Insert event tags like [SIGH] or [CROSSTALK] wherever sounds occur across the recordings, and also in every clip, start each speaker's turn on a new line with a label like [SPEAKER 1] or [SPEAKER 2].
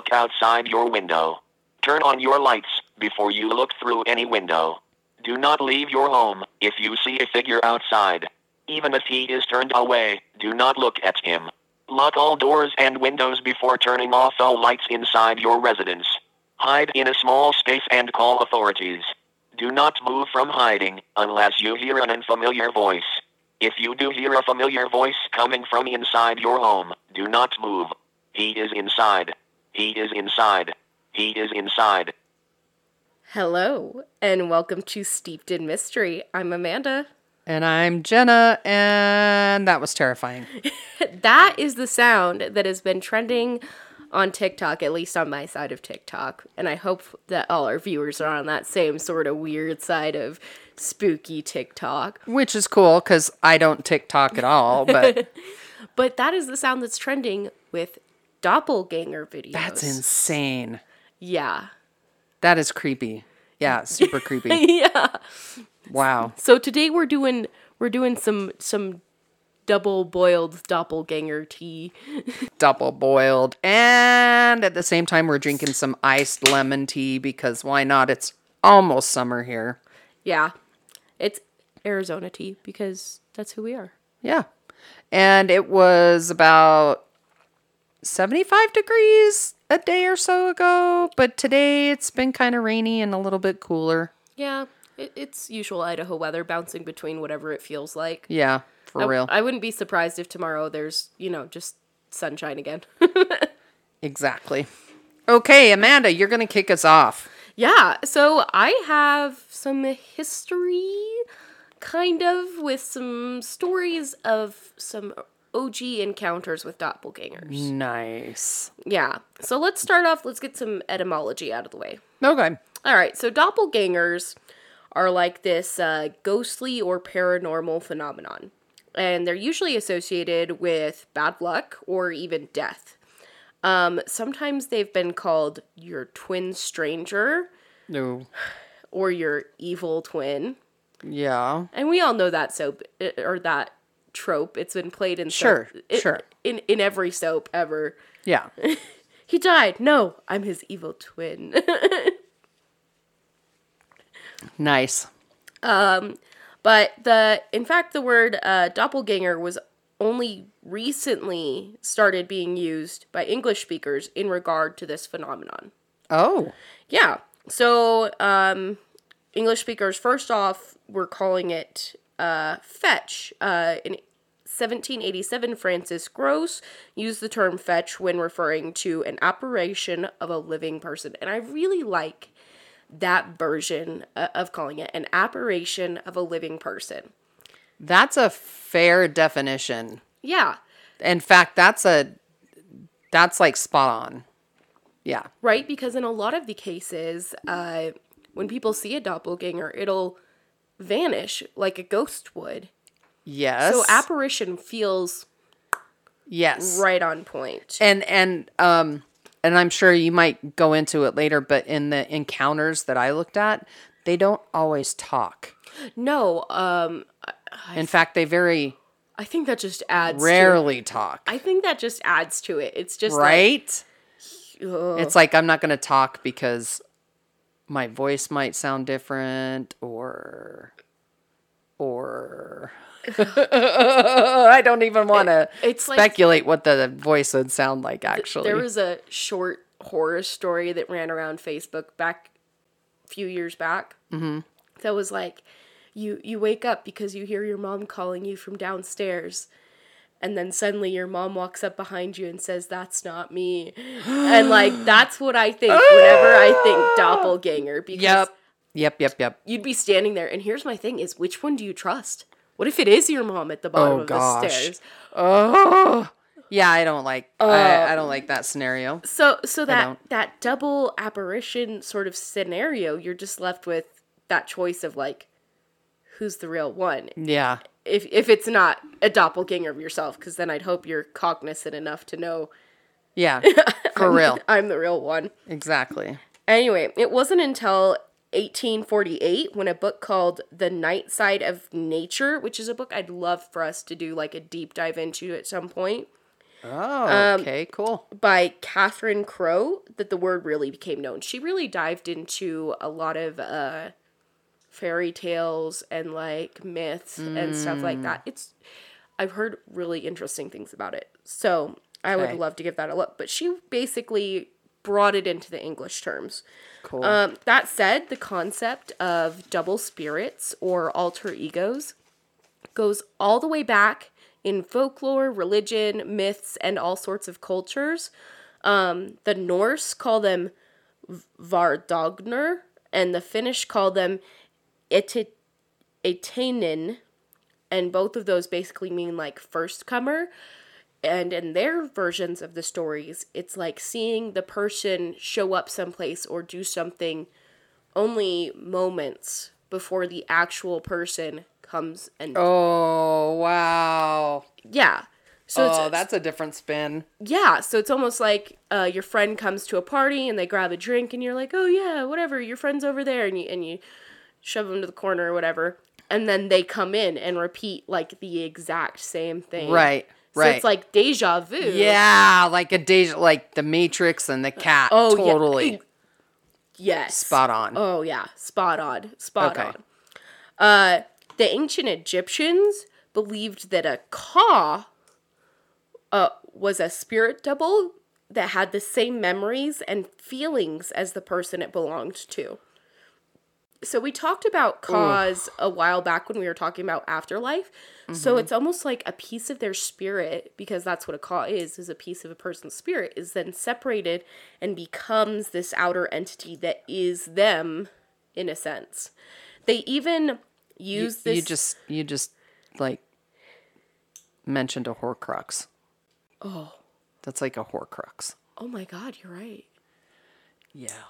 [SPEAKER 1] look outside your window. Turn on your lights before you look through any window. Do not leave your home if you see a figure outside. Even if he is turned away, do not look at him. Lock all doors and windows before turning off all lights inside your residence. Hide in a small space and call authorities. Do not move from hiding unless you hear an unfamiliar voice. If you do hear a familiar voice coming from inside your home, do not move. He is inside. He is inside. He is inside.
[SPEAKER 2] Hello, and welcome to Steeped in Mystery. I'm Amanda.
[SPEAKER 3] And I'm Jenna, and that was terrifying. [LAUGHS]
[SPEAKER 2] That is the sound that has been trending on TikTok, at least on my side of TikTok. And I hope that all our viewers are on that same sort of weird side of spooky TikTok.
[SPEAKER 3] Which is cool because I don't TikTok at all, but [LAUGHS]
[SPEAKER 2] But that is the sound that's trending with doppelganger videos.
[SPEAKER 3] that's insane.
[SPEAKER 2] Yeah.
[SPEAKER 3] That is creepy. Yeah, super [LAUGHS] creepy.
[SPEAKER 2] yeah.
[SPEAKER 3] Wow.
[SPEAKER 2] So today we're doing we're doing some some double boiled doppelganger tea. [LAUGHS]
[SPEAKER 3] Double boiled. And at the same time, we're drinking some iced lemon tea because why not? It's almost summer here.
[SPEAKER 2] Yeah. It's Arizona tea because that's who we are.
[SPEAKER 3] Yeah. And it was about 75 degrees a day or so ago, but today it's been kind of rainy and a little bit cooler.
[SPEAKER 2] Yeah. It, it's usual Idaho weather bouncing between whatever it feels like.
[SPEAKER 3] Yeah, for
[SPEAKER 2] I,
[SPEAKER 3] real.
[SPEAKER 2] I wouldn't be surprised if tomorrow there's, you know, just sunshine again. [LAUGHS]
[SPEAKER 3] exactly. Okay, Amanda, you're going to kick us off.
[SPEAKER 2] yeah. So I have some history, kind of, with some stories of some OG encounters with doppelgangers.
[SPEAKER 3] Nice.
[SPEAKER 2] Yeah. So let's start off. Let's get some etymology out of the way.
[SPEAKER 3] Okay.
[SPEAKER 2] All right. So doppelgangers are like this uh, ghostly or paranormal phenomenon, and they're usually associated with bad luck or even death. Um, sometimes they've been called your twin stranger
[SPEAKER 3] No.
[SPEAKER 2] or your evil twin,
[SPEAKER 3] Yeah.
[SPEAKER 2] and we all know that soap uh, or that trope. It's been played in
[SPEAKER 3] Sure,
[SPEAKER 2] soap, i-
[SPEAKER 3] sure.
[SPEAKER 2] in in every soap ever.
[SPEAKER 3] Yeah. [LAUGHS]
[SPEAKER 2] He died. No, I'm his evil twin. [LAUGHS]
[SPEAKER 3] nice.
[SPEAKER 2] Um, but the in fact the word uh, doppelganger was only recently started being used by English speakers in regard to this phenomenon.
[SPEAKER 3] Oh.
[SPEAKER 2] Yeah. So um, English speakers first off were calling it uh, fetch. Uh, in 1787, Francis Gross used the term fetch when referring to an apparition of a living person, and I really like that version uh, of calling it an apparition of a living person.
[SPEAKER 3] That's a fair definition.
[SPEAKER 2] Yeah,
[SPEAKER 3] In fact, that's a that's like spot on. Yeah.
[SPEAKER 2] right? Because in a lot of the cases, uh, when people see a doppelganger, it'll vanish like a ghost would.
[SPEAKER 3] Yes.
[SPEAKER 2] So apparition feels
[SPEAKER 3] yes.
[SPEAKER 2] right on point.
[SPEAKER 3] And and um and I'm sure you might go into it later, but in the encounters that I looked at, they don't always talk.
[SPEAKER 2] No, um,
[SPEAKER 3] In fact, they very
[SPEAKER 2] I think that just adds.
[SPEAKER 3] Rarely talk.
[SPEAKER 2] I think that just adds to it. It's just
[SPEAKER 3] right?
[SPEAKER 2] Like.
[SPEAKER 3] It's like I'm not going to talk because my voice might sound different or or [LAUGHS] I don't even want to
[SPEAKER 2] it's like-
[SPEAKER 3] speculate what the voice would sound like actually.
[SPEAKER 2] There was a short horror story that ran around Facebook back a few years back. Mm-hmm. That was like, you you wake up because you hear your mom calling you from downstairs, and then suddenly your mom walks up behind you and says, "That's not me," and like [GASPS] that's what I think whenever I think [GASPS] doppelganger. Because
[SPEAKER 3] Yep. Yep, yep, yep.
[SPEAKER 2] you'd be standing there, and here's my thing: is which one do you trust? What if it is your mom at the bottom
[SPEAKER 3] Oh,
[SPEAKER 2] of
[SPEAKER 3] gosh.
[SPEAKER 2] the stairs?
[SPEAKER 3] Oh. Yeah, I don't like
[SPEAKER 2] Uh,
[SPEAKER 3] I, I don't like that scenario.
[SPEAKER 2] So so that that double apparition sort of scenario, you're just left with that choice of like who's the real one.
[SPEAKER 3] Yeah.
[SPEAKER 2] If if it's not a doppelganger of yourself, because then I'd hope you're cognizant enough to know
[SPEAKER 3] Yeah. [LAUGHS] For real. [LAUGHS]
[SPEAKER 2] I'm the real one.
[SPEAKER 3] Exactly.
[SPEAKER 2] Anyway, it wasn't until 1848 when a book called The Night Side of Nature, which is a book I'd love for us to do like a deep dive into at some point.
[SPEAKER 3] Oh, okay, cool.
[SPEAKER 2] by Catherine Crowe, that the word really became known. She really dived into a lot of uh, fairy tales and like myths and stuff like that. It's I've heard really interesting things about it. So I would love to give that a look. But she basically brought it into the English terms.
[SPEAKER 3] Cool.
[SPEAKER 2] Um, that said, the concept of double spirits or alter egos goes all the way back in folklore, religion, myths, and all sorts of cultures. Um, the Norse call them Vardagner, and the Finnish call them Etiäinen, and both of those basically mean like first comer. And in their versions of the stories, it's like seeing the person show up someplace or do something only moments before the actual person comes and
[SPEAKER 3] oh, wow.
[SPEAKER 2] yeah. So
[SPEAKER 3] oh,
[SPEAKER 2] it's
[SPEAKER 3] that's a different spin.
[SPEAKER 2] yeah, so it's almost like uh, your friend comes to a party and they grab a drink and you're like, oh yeah, whatever, your friend's over there, and you and you shove them to the corner or whatever, and then they come in and repeat like the exact same thing.
[SPEAKER 3] Right,
[SPEAKER 2] So
[SPEAKER 3] right.
[SPEAKER 2] it's like deja vu.
[SPEAKER 3] Yeah, like a deja, like the Matrix and the cat.
[SPEAKER 2] Oh, yeah.
[SPEAKER 3] totally.
[SPEAKER 2] Yes.
[SPEAKER 3] Spot on.
[SPEAKER 2] Oh yeah, spot on, spot
[SPEAKER 3] Okay.
[SPEAKER 2] on. Uh, the ancient Egyptians believed that a ka uh, was a spirit double that had the same memories and feelings as the person it belonged to. So we talked about cause a while back when we were talking about afterlife. So mm-hmm. it's almost like a piece of their spirit, because that's what a ka is, is a piece of a person's spirit, is then separated and becomes this outer entity that is them in a sense. They even
[SPEAKER 3] You,
[SPEAKER 2] use this
[SPEAKER 3] you just, you just like mentioned a Horcrux.
[SPEAKER 2] Oh.
[SPEAKER 3] That's like a Horcrux.
[SPEAKER 2] Oh my god, you're right.
[SPEAKER 3] Yeah.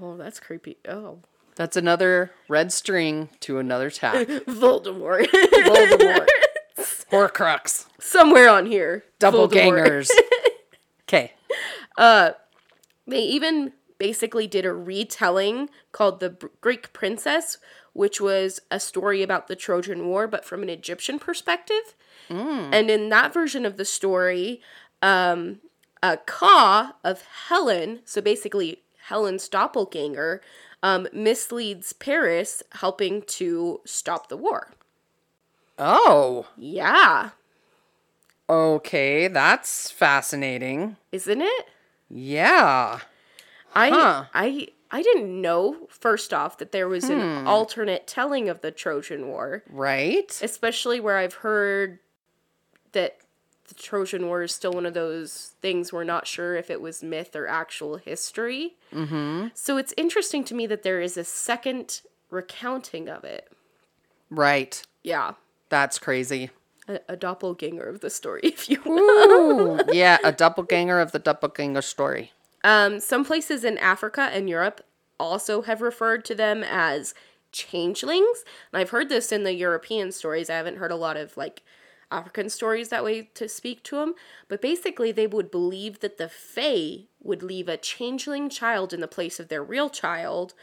[SPEAKER 2] Oh, that's creepy. Oh.
[SPEAKER 3] That's another red string to another tap. [LAUGHS]
[SPEAKER 2] Voldemort.
[SPEAKER 3] Voldemort. [LAUGHS] Horcrux.
[SPEAKER 2] Somewhere on here. Voldemort.
[SPEAKER 3] gangers. [LAUGHS] Okay.
[SPEAKER 2] uh, They even basically did a retelling called The Greek Princess, which was a story about the Trojan War, but from an Egyptian perspective. And in that version of the story, um, a Ka of Helen, so basically Helen's doppelganger, um, misleads Paris, helping to stop the war.
[SPEAKER 3] Oh,
[SPEAKER 2] Yeah,
[SPEAKER 3] okay. That's fascinating.
[SPEAKER 2] isn't it?
[SPEAKER 3] Yeah.
[SPEAKER 2] I
[SPEAKER 3] Huh.
[SPEAKER 2] I I didn't know first off that there was an alternate telling of the Trojan War,
[SPEAKER 3] Right?
[SPEAKER 2] especially where I've heard that the Trojan War is still one of those things we're not sure if it was myth or actual history. Mm-hmm. So it's interesting to me that there is a second recounting of it.
[SPEAKER 3] Right.
[SPEAKER 2] Yeah,
[SPEAKER 3] That's crazy.
[SPEAKER 2] a, a doppelganger of the story, [LAUGHS] if you will.
[SPEAKER 3] Ooh, yeah, a doppelganger of the doppelganger story.
[SPEAKER 2] Um, some places in Africa and Europe also have referred to them as changelings. And I've heard this in the European stories. I haven't heard a lot of like African stories that way to speak to them. But basically, they would believe that the Fae would leave a changeling child in the place of their real child.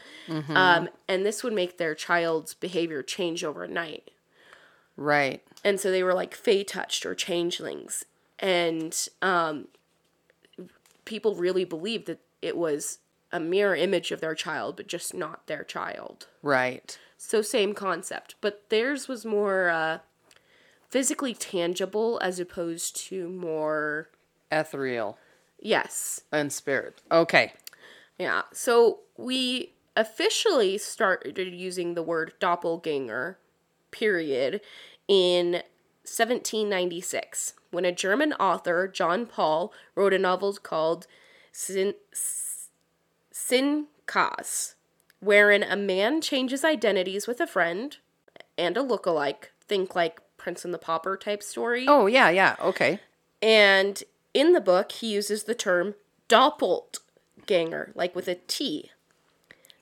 [SPEAKER 2] Um, and this would make their child's behavior change overnight.
[SPEAKER 3] Right.
[SPEAKER 2] And so they were like Fae touched or changelings. And um, people really believed that it was a mirror image of their child, but just not their child.
[SPEAKER 3] Right.
[SPEAKER 2] So same concept, but theirs was more uh, physically tangible as opposed to more
[SPEAKER 3] Ethereal
[SPEAKER 2] yes,
[SPEAKER 3] and spirit. Okay.
[SPEAKER 2] yeah. So we officially started using the word doppelganger, period, in 1796 when a German author, John Paul, wrote a novel called Sin- Sinkas, wherein a man changes identities with a friend and a lookalike. Think like Prince and the Pauper type story.
[SPEAKER 3] Oh, yeah, yeah. Okay.
[SPEAKER 2] And in the book, he uses the term doppelganger, like with a T,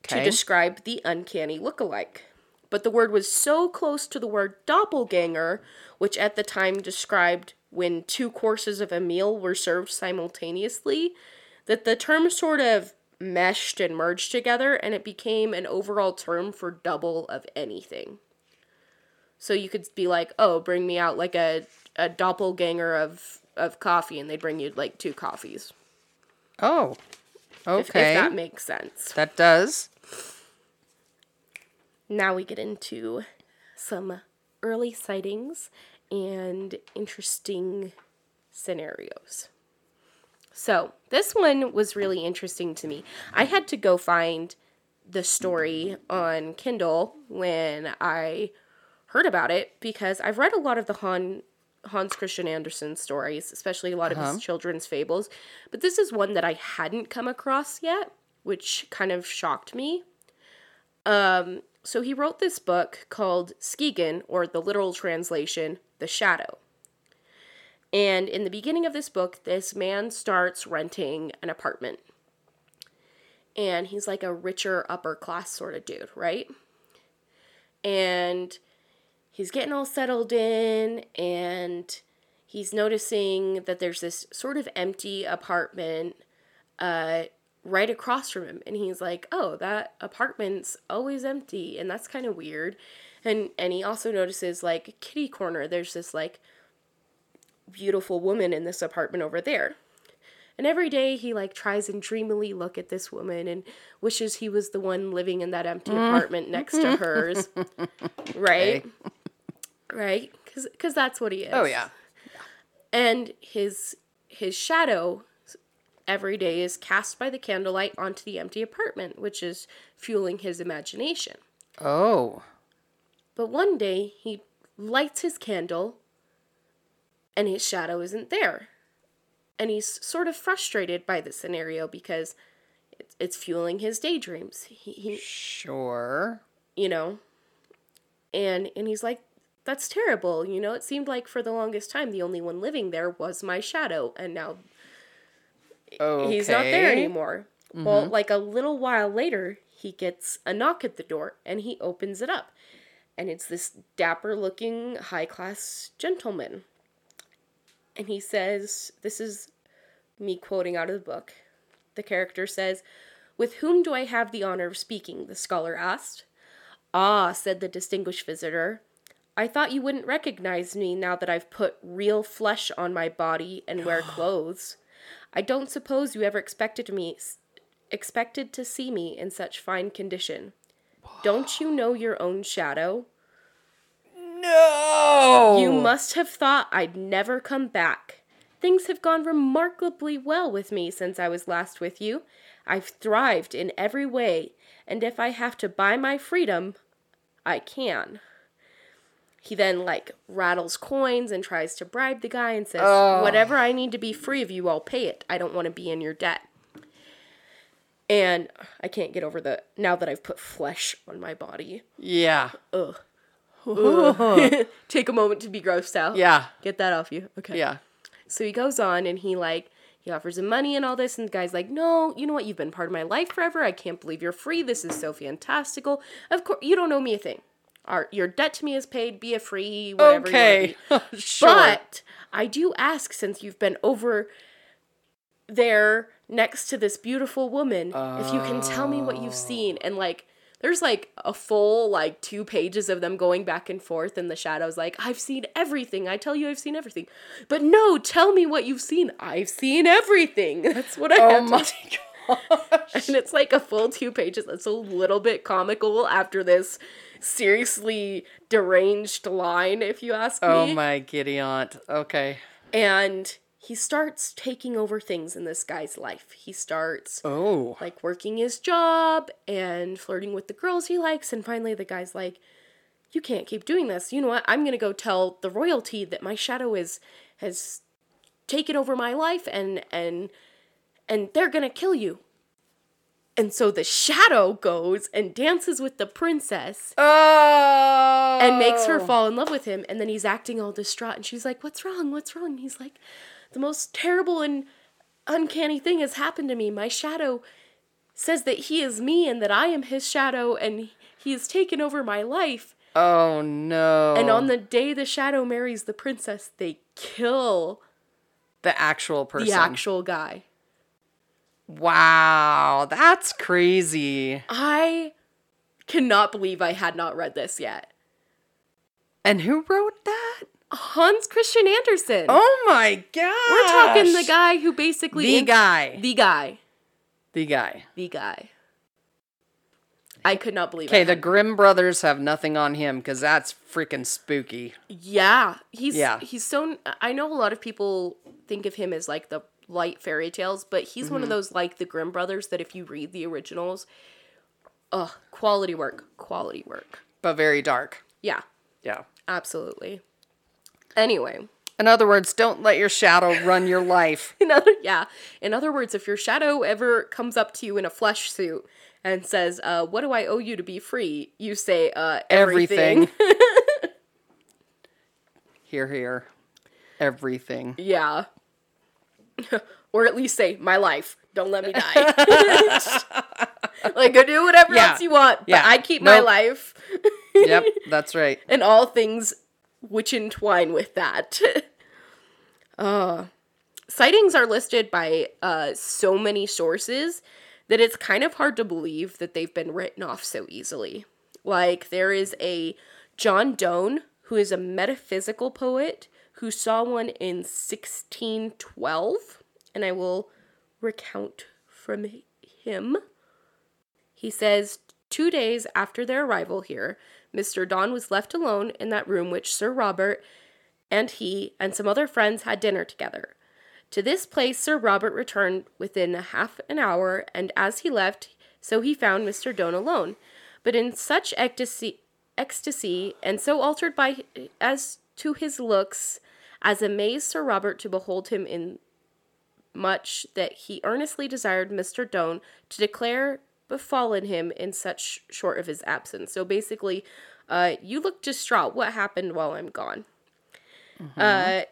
[SPEAKER 2] to describe the uncanny lookalike. But the word was so close to the word doppelganger, which at the time described when two courses of a meal were served simultaneously, that the term sort of meshed and merged together and it became an overall term for double of anything. So you could be like, oh, bring me out like a, a doppelganger of of coffee and they'd bring you like two coffees.
[SPEAKER 3] Oh.
[SPEAKER 2] If,
[SPEAKER 3] Okay.
[SPEAKER 2] if that makes sense.
[SPEAKER 3] that does.
[SPEAKER 2] Now we get into some early sightings and interesting scenarios. So, this one was really interesting to me. I had to go find the story on Kindle when I heard about it because I've read a lot of the Han Hans Christian Andersen stories, especially a lot of his children's fables, but this is one that I hadn't come across yet, which kind of shocked me. Um, so he wrote this book called Skyggen, or the literal translation, The Shadow. And in the beginning of this book, this man starts renting an apartment. And he's like a richer upper class sort of dude, right? And he's getting all settled in and he's noticing that there's this sort of empty apartment uh, right across from him. And he's like oh that apartment's always empty and that's kind of weird. And and he also notices like kitty corner. There's this like beautiful woman in this apartment over there. And every day he like tries and dreamily look at this woman and wishes he was the one living in that empty apartment next to hers. [LAUGHS] Right right because because that's what he is
[SPEAKER 3] Oh yeah.
[SPEAKER 2] and his his shadow every day is cast by the candlelight onto the empty apartment which is fueling his imagination
[SPEAKER 3] Oh.
[SPEAKER 2] but one day he lights his candle and his shadow isn't there and he's sort of frustrated by the scenario because it's, it's fueling his daydreams he, he
[SPEAKER 3] Sure.
[SPEAKER 2] you know and and he's like that's terrible you know it seemed like for the longest time the only one living there was my shadow and now
[SPEAKER 3] Okay.
[SPEAKER 2] he's not there anymore well like a little while later he gets a knock at the door and he opens it up and it's this dapper looking high class gentleman and he says this is me quoting out of the book the character says with whom do i have the honor of speaking the scholar asked Ah, said the distinguished visitor. I thought you wouldn't recognize me now that I've put real flesh on my body and wear [SIGHS] clothes. I don't suppose you ever expected me expected to see me in such fine condition. Don't you know your own shadow?
[SPEAKER 3] No.
[SPEAKER 2] You must have thought I'd never come back. Things have gone remarkably well with me since I was last with you. I've thrived in every way, and if I have to buy my freedom, I can. He then like rattles coins and tries to bribe the guy and says, oh. "Whatever I need to be free of you, I'll pay it. I don't want to be in your debt." And I can't get over the now that I've put flesh on my body.
[SPEAKER 3] Yeah.
[SPEAKER 2] Ugh. Ugh. [LAUGHS] Take a moment to be grossed out.
[SPEAKER 3] Yeah.
[SPEAKER 2] Get that off you. Okay.
[SPEAKER 3] Yeah.
[SPEAKER 2] So he goes on and he like he offers him money and all this and the guy's like, "No, you know what? You've been part of my life forever. I can't believe you're free. This is so fantastical. Of course, you don't owe me a thing. Our your debt to me is paid. Be a free whatever
[SPEAKER 3] Okay. [LAUGHS] sure.
[SPEAKER 2] But I do ask since you've been over there next to this beautiful woman, if you can tell me what you've seen and like there's like a full like two pages of them going back and forth in the shadows like I've seen everything. I tell you I've seen everything. But no, tell me what you've seen. I've seen everything. [LAUGHS] That's what I
[SPEAKER 3] oh
[SPEAKER 2] have to
[SPEAKER 3] my [LAUGHS] gosh.
[SPEAKER 2] And it's like a full two pages. It's a little bit comical after this seriously deranged line, if you ask oh me.
[SPEAKER 3] Oh my giddy aunt. Okay.
[SPEAKER 2] And he starts taking over things in this guy's life. He starts
[SPEAKER 3] Oh.
[SPEAKER 2] like working his job and flirting with the girls he likes, and finally the guy's like, "You can't keep doing this. You know what? I'm gonna go tell the royalty that my shadow is has taken over my life, and and and they're gonna kill you." And so the shadow goes and dances with the princess
[SPEAKER 3] Oh.
[SPEAKER 2] and makes her fall in love with him. And then he's acting all distraught, and she's like, "What's wrong? What's wrong?" And he's like, "The most terrible and uncanny thing has happened to me. My shadow says that he is me and that I am his shadow, and he has taken over my life."
[SPEAKER 3] Oh no.
[SPEAKER 2] And on the day the shadow marries the princess, they kill
[SPEAKER 3] the actual person.
[SPEAKER 2] the actual guy.
[SPEAKER 3] Wow, that's crazy.
[SPEAKER 2] I cannot believe I had not read this yet.
[SPEAKER 3] And who wrote that?
[SPEAKER 2] Hans Christian Andersen.
[SPEAKER 3] Oh my god.
[SPEAKER 2] We're talking the guy who basically
[SPEAKER 3] The
[SPEAKER 2] in-
[SPEAKER 3] guy.
[SPEAKER 2] the guy,
[SPEAKER 3] The guy.
[SPEAKER 2] the guy. I could not believe
[SPEAKER 3] Okay, the Grimm brothers have nothing on him because that's freaking spooky.
[SPEAKER 2] Yeah, he's
[SPEAKER 3] Yeah.
[SPEAKER 2] he's so. I know a lot of people think of him as like the light fairy tales, but he's one of
[SPEAKER 3] Mm-hmm.
[SPEAKER 2] those like the Grimm brothers that if you read the originals, ugh, quality work, quality work.
[SPEAKER 3] But very dark.
[SPEAKER 2] Yeah,
[SPEAKER 3] Yeah.
[SPEAKER 2] absolutely. Anyway,
[SPEAKER 3] In other words, don't let your shadow run your life. [LAUGHS]
[SPEAKER 2] in other yeah, in other words, if your shadow ever comes up to you in a flesh suit and says, uh, "What do I owe you to be free?" You say, uh, everything.
[SPEAKER 3] Everything. [LAUGHS] here, here. Everything.
[SPEAKER 2] Yeah. [LAUGHS] or at least say, my life. Don't let me die. [LAUGHS] [LAUGHS] like, go do whatever
[SPEAKER 3] Yeah.
[SPEAKER 2] else you want, but
[SPEAKER 3] Yeah.
[SPEAKER 2] I keep my life
[SPEAKER 3] Yep, that's right.
[SPEAKER 2] and all things which entwine with that. uh, sightings are listed by uh, so many sources that it's kind of hard to believe that they've been written off so easily. Like, there is a John Donne, who is a metaphysical poet, who saw one in 1612, and I will recount from him. He says, Two days after their arrival here, Mr. Donne was left alone in that room which Sir Robert and he and some other friends had dinner together. To this place Sir Robert returned within half an hour, and as he left, so he found Mr. Donne alone, but in such ecstasy, ecstasy and so altered by as to his looks, as amazed Sir Robert to behold him in much that he earnestly desired Mr. Donne to declare befallen him in such short of his absence. So basically, uh, you look distraught. What happened while I'm gone? Uh,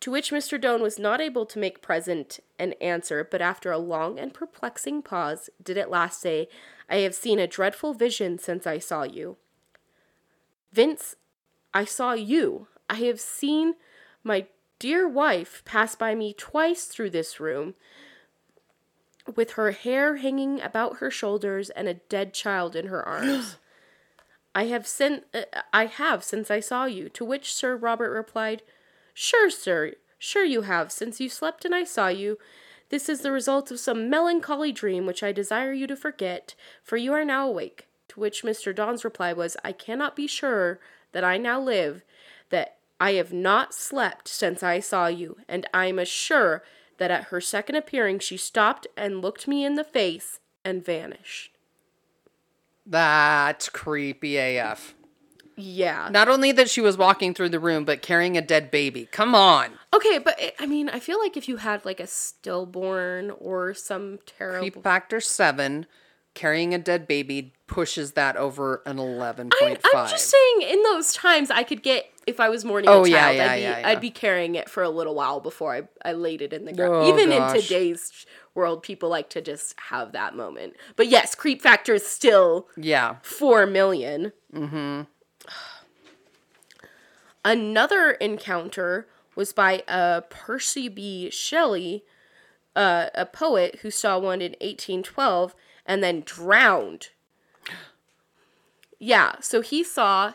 [SPEAKER 2] to which Mr. Donne was not able to make present an answer, but after a long and perplexing pause, did at last say, I have seen a dreadful vision since I saw you. Vince, I saw you. I have seen my dear wife pass by me twice through this room with her hair hanging about her shoulders and a dead child in her [GASPS] arms. I have sent uh, I have since I saw you, to which Sir Robert replied, Sure, sir, sure you have, since you slept and I saw you. This is the result of some melancholy dream which I desire you to forget, for you are now awake. To which Mr. Donne's reply was, I cannot be sure that I now live, that I have not slept since I saw you, and I am as sure that at her second appearing she stopped and looked me in the face and vanished.
[SPEAKER 3] That's creepy AF.
[SPEAKER 2] Yeah.
[SPEAKER 3] Not only that she was walking through the room, but carrying a dead baby. Come on.
[SPEAKER 2] Okay, but it, I mean, I feel like if you had like a stillborn or some terrible.
[SPEAKER 3] Creep factor seven, carrying a dead baby pushes that over an 11.5.
[SPEAKER 2] I, I'm just saying, in those times, I could get if I was mourning
[SPEAKER 3] Oh,
[SPEAKER 2] a
[SPEAKER 3] yeah,
[SPEAKER 2] child,
[SPEAKER 3] yeah,
[SPEAKER 2] I'd, be,
[SPEAKER 3] yeah, yeah.
[SPEAKER 2] I'd be carrying it for a little while before I, I laid it in the ground.
[SPEAKER 3] Oh,
[SPEAKER 2] Even
[SPEAKER 3] gosh.
[SPEAKER 2] in today's world, people like to just have that moment. But yes, creep factor is still
[SPEAKER 3] yeah.
[SPEAKER 2] four million. Mm-hmm. [SIGHS] Another encounter was by uh, Percy B. Shelley, uh, a poet who saw one in 1812 and then drowned. Yeah, so he saw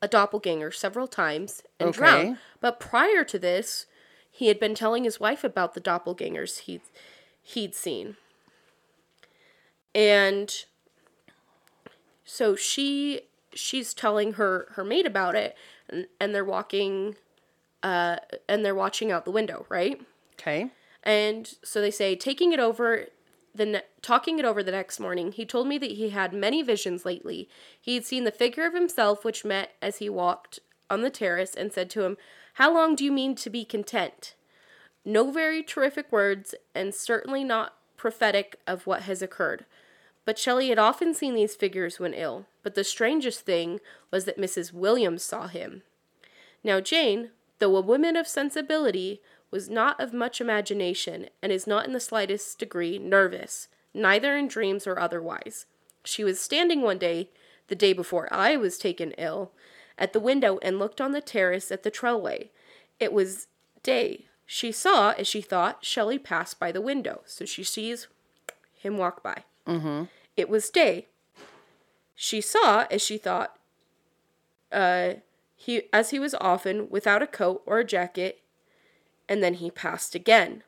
[SPEAKER 2] a doppelganger several times and
[SPEAKER 3] Okay.
[SPEAKER 2] drowned. But prior to this, he had been telling his wife about the doppelgangers he'd, he'd seen. And so she she's telling her her mate about it and, and they're walking uh and they're watching out the window right
[SPEAKER 3] Okay.
[SPEAKER 2] and so they say taking it over the ne- talking it over the next morning he told me that he had many visions lately he had seen the figure of himself which met as he walked on the terrace and said to him how long do you mean to be content no very terrific words and certainly not prophetic of what has occurred but Shelley had often seen these figures when ill, but the strangest thing was that Mrs. Williams saw him. Now, Jane, though a woman of sensibility, was not of much imagination, and is not in the slightest degree nervous, neither in dreams or otherwise. She was standing one day, the day before I was taken ill, at the window and looked on the terrace at the Trelawny. It was day. She saw, as she thought, Shelley pass by the window, so she sees him walk by. Mm-hmm. It was day. She saw, as she thought, uh, he as he was often without a coat or a jacket, and then he passed again.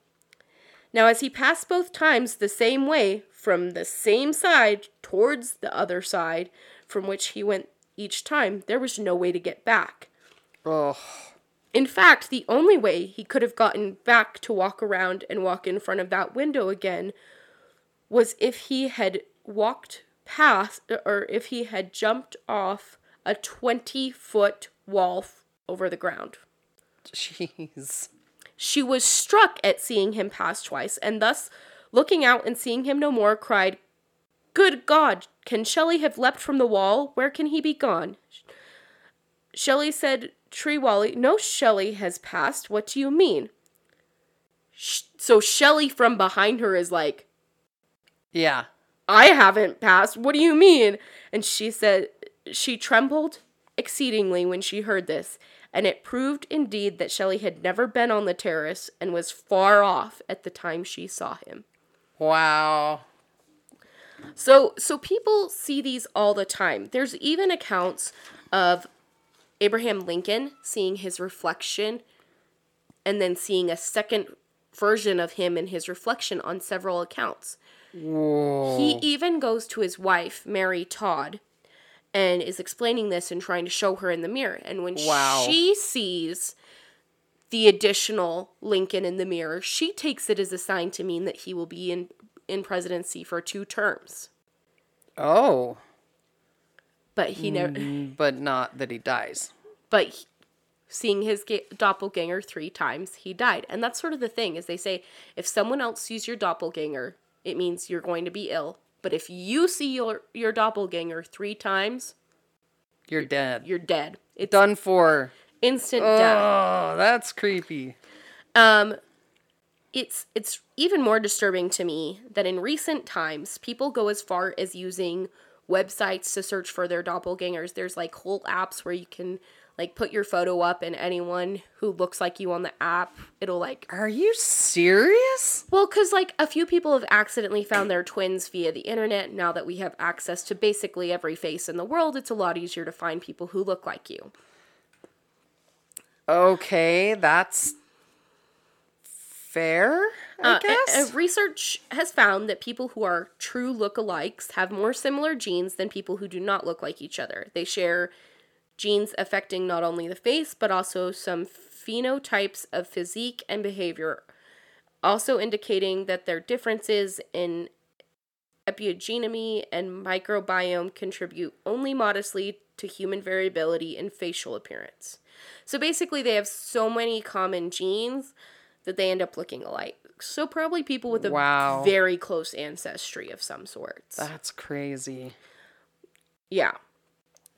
[SPEAKER 2] Now as he passed both times the same way from the same side towards the other side from which he went each time, there was no way to get back.
[SPEAKER 3] Oh,
[SPEAKER 2] In fact, the only way he could have gotten back to walk around and walk in front of that window again was if he had walked past or if he had jumped off a 20 foot wall over the ground. [LAUGHS]
[SPEAKER 3] jeez.
[SPEAKER 2] She was struck at seeing him pass twice, and thus, looking out and seeing him no more, cried, Good God, can Shelley have leapt from the wall? Where can he be gone? Shelley said, Trelawny, no Shelley has passed. What do you mean? Sh- so Shelley from behind her is like,
[SPEAKER 3] Yeah.
[SPEAKER 2] I haven't passed. What do you mean? And she said, she trembled exceedingly when she heard this, and it proved indeed that Shelley had never been on the terrace and was far off at the time she saw him.
[SPEAKER 3] Wow.
[SPEAKER 2] So so people see these all the time. There's even accounts of Abraham Lincoln seeing his reflection and then seeing a second version of him in his reflection on several accounts.
[SPEAKER 3] Whoa.
[SPEAKER 2] He even goes to his wife, Mary Todd, and is explaining this and trying to show her in the mirror. And when
[SPEAKER 3] Wow.
[SPEAKER 2] she sees the additional Lincoln in the mirror, she takes it as a sign to mean that he will be in in presidency for two terms.
[SPEAKER 3] oh,
[SPEAKER 2] But he never.
[SPEAKER 3] Mm, but not that he dies.
[SPEAKER 2] But he- seeing his ga- doppelganger three times, he died. And that's sort of the thing is they say if someone else sees your doppelganger, it means you're going to be ill. But if you see your your doppelganger three times,
[SPEAKER 3] You're dead.
[SPEAKER 2] you're dead. It's
[SPEAKER 3] done for.
[SPEAKER 2] instant death.
[SPEAKER 3] Oh, that's creepy.
[SPEAKER 2] Um, it's it's even more disturbing to me that in recent times people go as far as using websites to search for their doppelgangers. There's like whole apps where you can like put your photo up and anyone who looks like you on the app, it'll like
[SPEAKER 3] Are you serious?
[SPEAKER 2] well, because like a few people have accidentally found their twins via the internet. Now that we have access to basically every face in the world, it's a lot easier to find people who look like you.
[SPEAKER 3] Okay, that's fair, I
[SPEAKER 2] Uh, a-
[SPEAKER 3] guess.
[SPEAKER 2] a research has found that people who are true look-alikes have more similar genes than people who do not look like each other. They share genes affecting not only the face but also some phenotypes of physique and behavior, also indicating that their differences in epigenome and microbiome contribute only modestly to human variability in facial appearance. So basically, they have so many common genes that they end up looking alike. So probably people with a
[SPEAKER 3] Wow.
[SPEAKER 2] very close ancestry of some sorts.
[SPEAKER 3] that's crazy.
[SPEAKER 2] Yeah.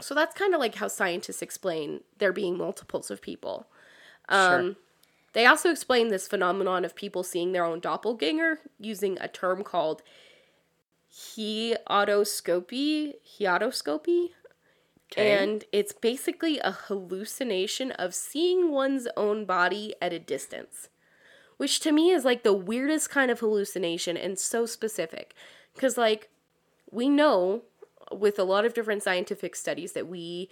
[SPEAKER 2] So that's kind of like how scientists explain there being multiples of people. Um, They also explain this phenomenon of people seeing their own doppelganger using a term called heautoscopy. Heautoscopy.
[SPEAKER 3] Okay.
[SPEAKER 2] And it's basically a hallucination of seeing one's own body at a distance, which to me is like the weirdest kind of hallucination and so specific. Because, like, we know with a lot of different scientific studies that we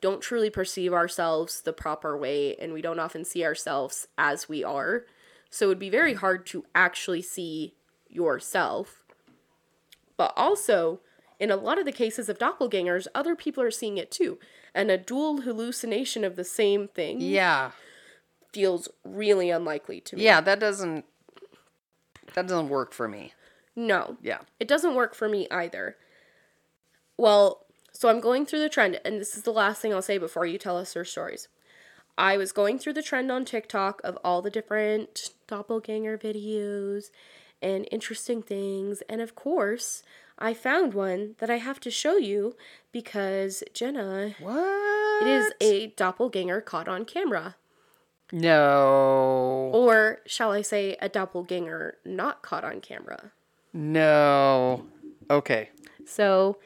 [SPEAKER 2] don't truly perceive ourselves the proper way and we don't often see ourselves as we are. So it would be very hard to actually see yourself. But also, in a lot of the cases of doppelgangers, other people are seeing it too. And a dual hallucination of the same thing
[SPEAKER 3] Yeah.
[SPEAKER 2] feels really unlikely to me.
[SPEAKER 3] Yeah, that doesn't that doesn't work for me.
[SPEAKER 2] No.
[SPEAKER 3] Yeah.
[SPEAKER 2] It doesn't work for me either. Well, so I'm going through the trend, and this is the last thing I'll say before you tell us your stories. I was going through the trend on TikTok of all the different doppelganger videos and interesting things, and of course, I found one that I have to show you because Jenna,
[SPEAKER 3] What?
[SPEAKER 2] it is a doppelganger caught on camera.
[SPEAKER 3] No.
[SPEAKER 2] Or shall I say, a doppelganger not caught on camera.
[SPEAKER 3] No. Okay.
[SPEAKER 2] So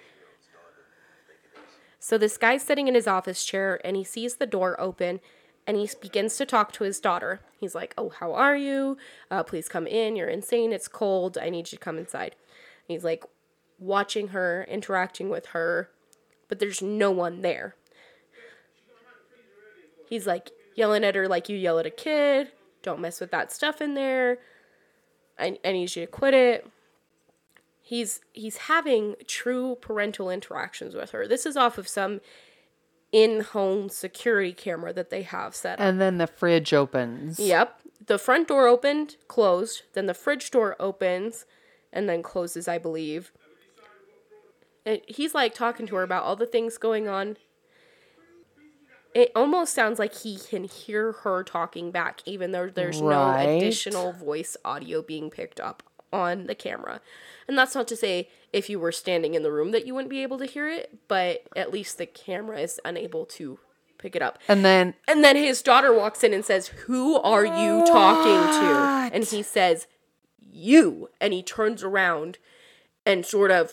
[SPEAKER 2] So this guy's sitting in his office chair and he sees the door open and he begins to talk to his daughter. He's like, "Oh, how are you? Uh, please come in. You're insane. It's cold. I need you to come inside." He's like watching her, interacting with her, but there's no one there. He's like yelling at her like you yell at a kid. Don't mess with that stuff in there. I, I need you to quit it. He's he's having true parental interactions with her. This is off of some in-home security camera that they have set up.
[SPEAKER 3] And then the fridge opens.
[SPEAKER 2] Yep. The front door opened, closed, then the fridge door opens and then closes, I believe. And he's like talking to her about all the things going on. It almost sounds like he can hear her talking back, even though there's
[SPEAKER 3] Right.
[SPEAKER 2] no additional voice audio being picked up on the camera. And that's not to say if you were standing in the room that you wouldn't be able to hear it, but at least the camera is unable to pick it up.
[SPEAKER 3] And then
[SPEAKER 2] And then his daughter walks in and says, Who are you talking to? And he says, You. And he turns around and sort of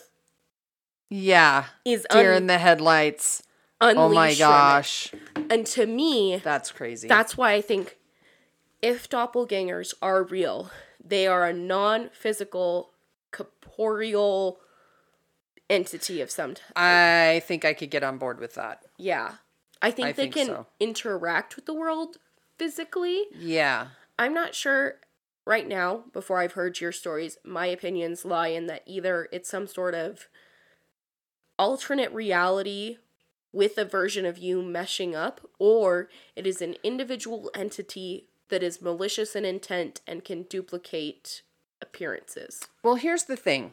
[SPEAKER 3] yeah,
[SPEAKER 2] is
[SPEAKER 3] deer
[SPEAKER 2] un-
[SPEAKER 3] in the headlights. Oh my gosh.
[SPEAKER 2] And to me,
[SPEAKER 3] That's crazy.
[SPEAKER 2] that's why I think if doppelgangers are real, they are a non physical, corporeal entity of some type.
[SPEAKER 3] I think I could get on board with that.
[SPEAKER 2] Yeah. I think
[SPEAKER 3] I
[SPEAKER 2] they
[SPEAKER 3] think
[SPEAKER 2] can
[SPEAKER 3] so.
[SPEAKER 2] interact with the world physically.
[SPEAKER 3] Yeah.
[SPEAKER 2] I'm not sure right now, before I've heard your stories, my opinions lie in that either it's some sort of alternate reality with a version of you meshing up, or it is an individual entity that is malicious in intent and can duplicate appearances.
[SPEAKER 3] Well, here's the thing.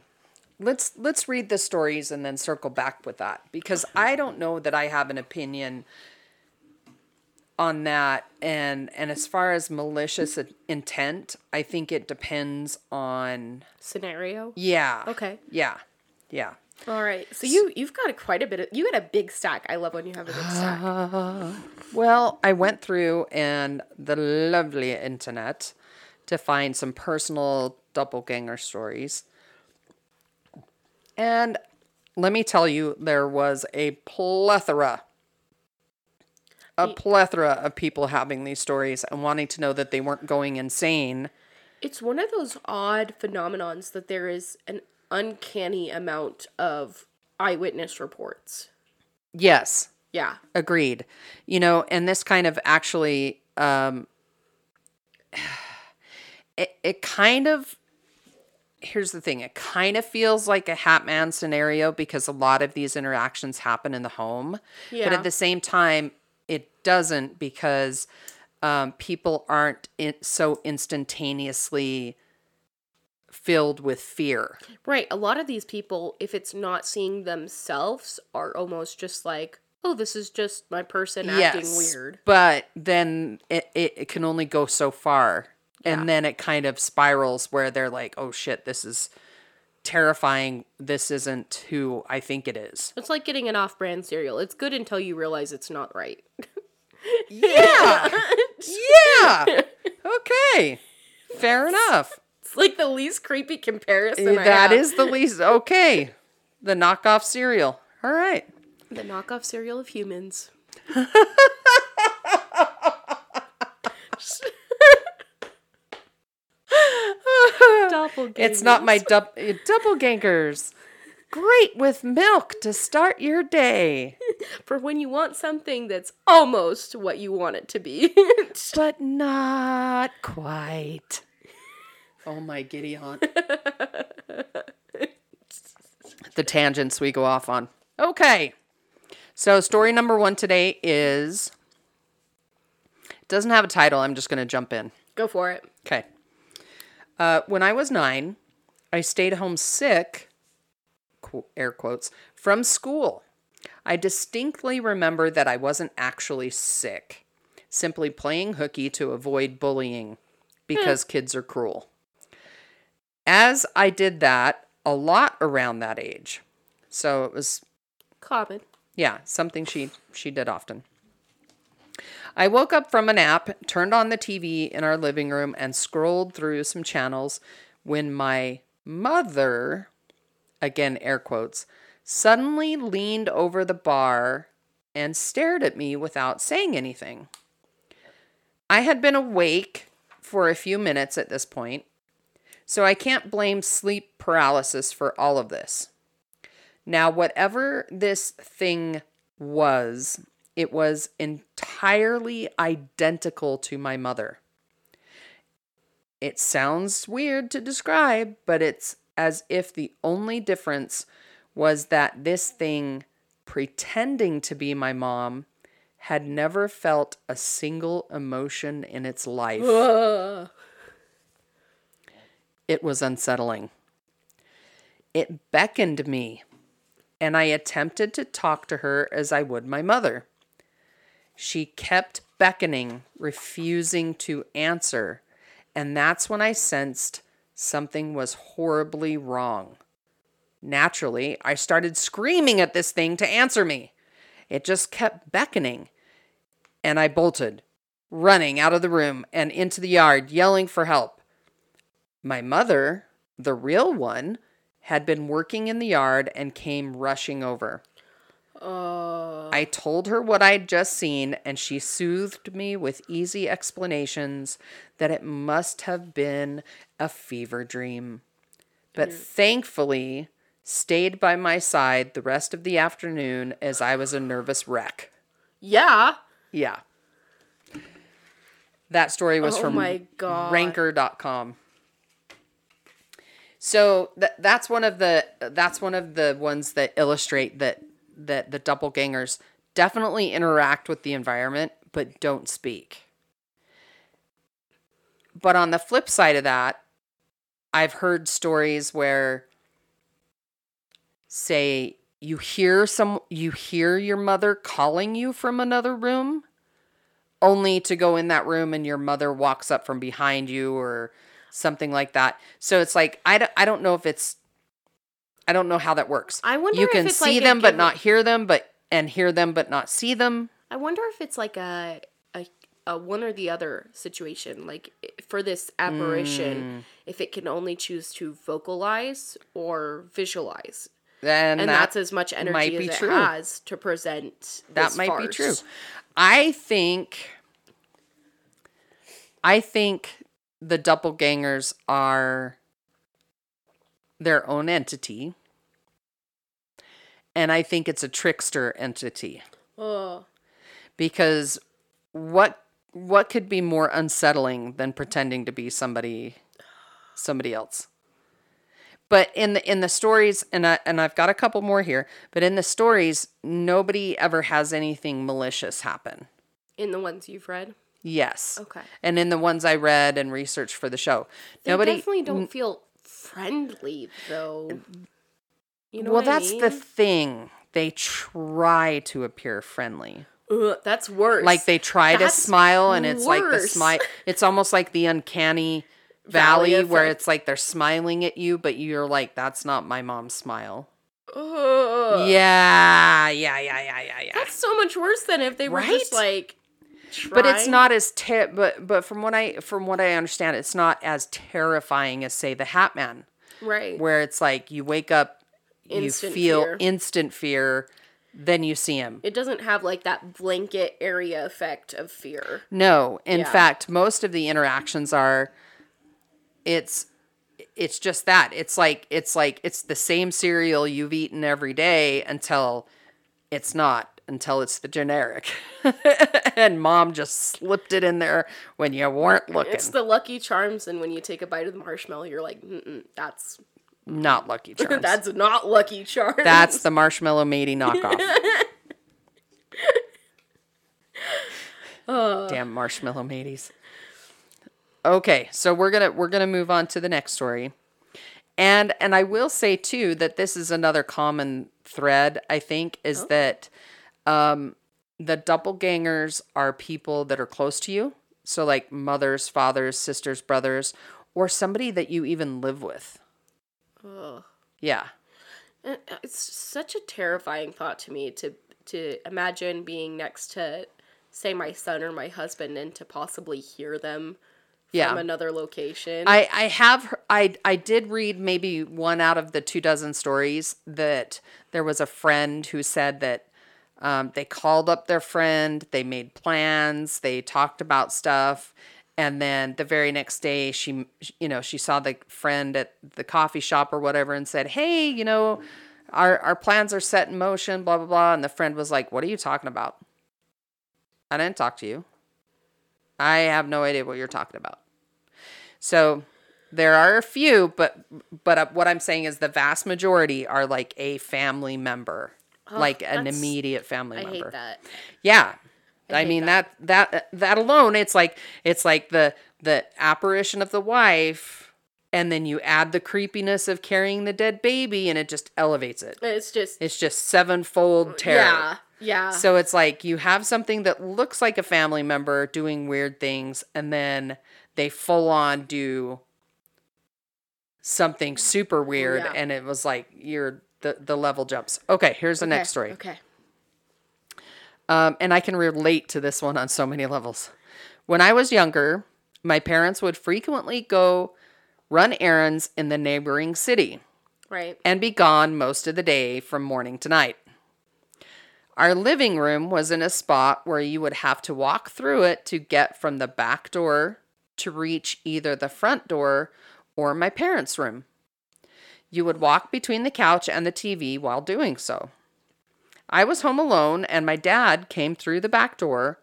[SPEAKER 3] Let's let's read the stories and then circle back with that because I don't know that I have an opinion on that and and as far as malicious intent, I think it depends on
[SPEAKER 2] Scenario?
[SPEAKER 3] yeah.
[SPEAKER 2] Okay.
[SPEAKER 3] Yeah. Yeah.
[SPEAKER 2] All right. So you you've got a quite a bit of you got a big stack. I love when you have a big [SIGHS] stack.
[SPEAKER 3] Well, I went through and the lovely internet to find some personal doppelganger stories. And let me tell you, there was a plethora, a plethora of people having these stories and wanting to know that they weren't going insane.
[SPEAKER 2] It's one of those odd phenomenons that there is an uncanny amount of eyewitness reports.
[SPEAKER 3] Yes,
[SPEAKER 2] Yeah.
[SPEAKER 3] Agreed. You know, and this kind of actually um [SIGHS] it it kind of here's the thing, it kind of feels like a Hatman scenario because a lot of these interactions happen in the home.
[SPEAKER 2] Yeah.
[SPEAKER 3] But at the same time, it doesn't because um, people aren't in, so instantaneously filled with fear.
[SPEAKER 2] Right. A lot of these people, if it's not seeing themselves, are almost just like, oh, this is just my person acting weird.
[SPEAKER 3] But then it, it, it can only go so far.
[SPEAKER 2] Yeah.
[SPEAKER 3] And then it kind of spirals where they're like, oh shit, this is terrifying. This isn't who I think it is.
[SPEAKER 2] It's like getting an off brand cereal. It's good until you realize it's not right.
[SPEAKER 3] Yeah. [LAUGHS] yeah. Okay. Fair enough.
[SPEAKER 2] It's like the least creepy comparison. I
[SPEAKER 3] That
[SPEAKER 2] have.
[SPEAKER 3] is the least. Okay. The knockoff cereal. All right.
[SPEAKER 2] the knockoff cereal of humans.
[SPEAKER 3] It's not my dub- eh, doppelgangers. Great with milk to start your day.
[SPEAKER 2] for when you want something that's almost what you want it to be. [LAUGHS]
[SPEAKER 3] but not quite. Oh my giddy aunt. [LAUGHS] the tangents we go off on. Okay. So story number one today is It doesn't have a title. I'm just going to jump in.
[SPEAKER 2] Go for it.
[SPEAKER 3] Okay. Uh, when I was nine, I stayed home sick, air quotes, from school. I distinctly remember that I wasn't actually sick, simply playing hooky to avoid bullying because kids are cruel. As I did that a lot around that age. So it was
[SPEAKER 2] Common.
[SPEAKER 3] yeah, something she she did often. I woke up from a nap, turned on the TV in our living room, and scrolled through some channels when my mother, again air quotes, suddenly leaned over the bar and stared at me without saying anything. I had been awake for a few minutes at this point, so I can't blame sleep paralysis for all of this. Now, whatever this thing was, it was entirely identical to my mother. It sounds weird to describe, but it's as if the only difference was that this thing pretending to be my mom had never felt a single emotion in its life. It was unsettling. It beckoned me, and I attempted to talk to her as I would my mother. She kept beckoning, refusing to answer, and that's when I sensed something was horribly wrong. Naturally, I started screaming at this thing to answer me. It just kept beckoning, and I bolted, running out of the room and into the yard, yelling for help. My mother, the real one, had been working in the yard and came rushing over.
[SPEAKER 2] Uh,
[SPEAKER 3] I told her what I'd just seen, and she soothed me with easy explanations that it must have been a fever dream. But thankfully, stayed by my side the rest of the afternoon as I was a nervous wreck.
[SPEAKER 2] yeah.
[SPEAKER 3] Yeah. That story was
[SPEAKER 2] Oh
[SPEAKER 3] from
[SPEAKER 2] my God.
[SPEAKER 3] ranker.com. So th- that's one of the that's one of the ones that illustrate that that the doppelgangers definitely interact with the environment but don't speak. But on the flip side of that, I've heard stories where say you hear some you hear your mother calling you from another room only to go in that room and your mother walks up from behind you or something like that. So it's like I don't, I don't know if it's I don't know how that works.
[SPEAKER 2] I wonder
[SPEAKER 3] you
[SPEAKER 2] if
[SPEAKER 3] can
[SPEAKER 2] it's
[SPEAKER 3] see
[SPEAKER 2] like
[SPEAKER 3] them but not hear them but and hear them but not see them.
[SPEAKER 2] I wonder if it's like a a, a one or the other situation. Like for this
[SPEAKER 3] Mm.
[SPEAKER 2] apparition, if it can only choose to vocalize or visualize,
[SPEAKER 3] And,
[SPEAKER 2] and
[SPEAKER 3] that
[SPEAKER 2] that's as much energy
[SPEAKER 3] might
[SPEAKER 2] as
[SPEAKER 3] be
[SPEAKER 2] it
[SPEAKER 3] true.
[SPEAKER 2] has to present.
[SPEAKER 3] that might be true. I think I think the doppelgangers are their own entity. And I think it's a trickster entity.
[SPEAKER 2] Oh,
[SPEAKER 3] because what what could be more unsettling than pretending to be somebody somebody else but in the in the stories and I, and I've got a couple more here but in the stories nobody ever has anything malicious happen
[SPEAKER 2] in the ones you've read,
[SPEAKER 3] yes
[SPEAKER 2] okay.
[SPEAKER 3] and in the ones I read and researched for the show
[SPEAKER 2] They
[SPEAKER 3] nobody
[SPEAKER 2] definitely don't feel friendly though. You know
[SPEAKER 3] well
[SPEAKER 2] what I
[SPEAKER 3] that's the thing they try to appear friendly
[SPEAKER 2] Ugh, that's worse.
[SPEAKER 3] like they try to smile and it's like the smile it's almost like the uncanny [LAUGHS]
[SPEAKER 2] Valley
[SPEAKER 3] valley, where it's like they're smiling at you but you're like that's not my mom's smile
[SPEAKER 2] Ugh.
[SPEAKER 3] yeah yeah yeah yeah yeah yeah
[SPEAKER 2] That's so much worse than if they were just
[SPEAKER 3] Right? But it's not as ter- but but from what i from what i understand it's not as terrifying as say the hat man
[SPEAKER 2] right.
[SPEAKER 3] where it's like you wake up
[SPEAKER 2] Instant
[SPEAKER 3] you feel
[SPEAKER 2] fear.
[SPEAKER 3] instant fear then you see him
[SPEAKER 2] It doesn't have like that blanket area effect of fear.
[SPEAKER 3] No, in
[SPEAKER 2] Yeah.
[SPEAKER 3] fact, most of the interactions are it's it's just that. It's like it's like it's the same cereal you've eaten every day until it's not until it's the generic. [LAUGHS] and mom just slipped it in there when you weren't looking.
[SPEAKER 2] It's the Lucky Charms, and when you take a bite of the marshmallow, you're like, Mm-mm, "That's
[SPEAKER 3] not Lucky [LAUGHS] Charms.
[SPEAKER 2] that's not Lucky Charms."
[SPEAKER 3] That's the [LAUGHS] marshmallow matey knockoff. Uh. Damn marshmallow mateys. Okay, so we're gonna we're gonna move on to the next story, and and I will say too that this is another common thread. I think is oh. that um, the doppelgangers are people that are close to you, so like mothers, fathers, sisters, brothers, or somebody that you even live with.
[SPEAKER 2] Ugh.
[SPEAKER 3] Yeah.
[SPEAKER 2] Uh, It's such a terrifying thought to me to to imagine being next to, say, my son or my husband, and to possibly hear them
[SPEAKER 3] Yeah.
[SPEAKER 2] from another location.
[SPEAKER 3] I I have I I did read maybe one out of the two dozen stories that there was a friend who said that um, they called up their friend, they made plans, they talked about stuff, and then the very next day she you know she saw the friend at the coffee shop or whatever and said, hey, you know. Our, our plans are set in motion, blah blah blah. And the friend was like, "What are you talking about?" I didn't talk to you. I have no idea what you're talking about. So there are a few, but but uh, what I'm saying is the vast majority are like a family member, like an immediate family
[SPEAKER 2] I
[SPEAKER 3] member.
[SPEAKER 2] hate that.
[SPEAKER 3] Yeah. I,
[SPEAKER 2] hate
[SPEAKER 3] mean that. that that alone it's like it's like the the apparition of the wife and then you add the creepiness of carrying the dead baby and it just elevates it.
[SPEAKER 2] It's just
[SPEAKER 3] It's just sevenfold terror.
[SPEAKER 2] yeah, yeah.
[SPEAKER 3] So it's like you have something that looks like a family member doing weird things and then they full on do something super weird
[SPEAKER 2] Yeah.
[SPEAKER 3] and it was like you're the the level jumps. Okay, here's the
[SPEAKER 2] Okay,
[SPEAKER 3] next story.
[SPEAKER 2] Okay.
[SPEAKER 3] Um, and I can relate to this one on so many levels. When I was younger, my parents would frequently go run errands in the neighboring city
[SPEAKER 2] Right.
[SPEAKER 3] and be gone most of the day from morning to night. Our living room was in a spot where you would have to walk through it to get from the back door to reach either the front door or my parents' room. You would walk between the couch and the TV while doing so. I was home alone, and my dad came through the back door,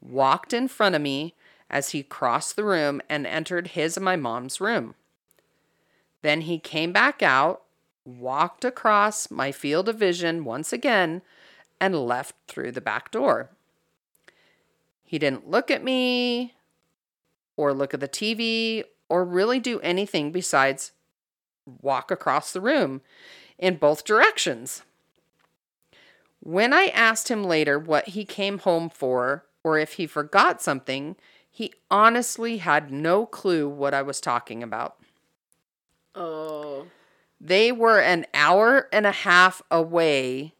[SPEAKER 3] walked in front of me as he crossed the room and entered his and my mom's room. Then he came back out, walked across my field of vision once again, and left through the back door. He didn't look at me or look at the TV or really do anything besides walk across the room in both directions. When I asked him later what he came home for or if he forgot something, he honestly had no clue what I was talking about.
[SPEAKER 2] Oh.
[SPEAKER 3] They were an hour and a half away,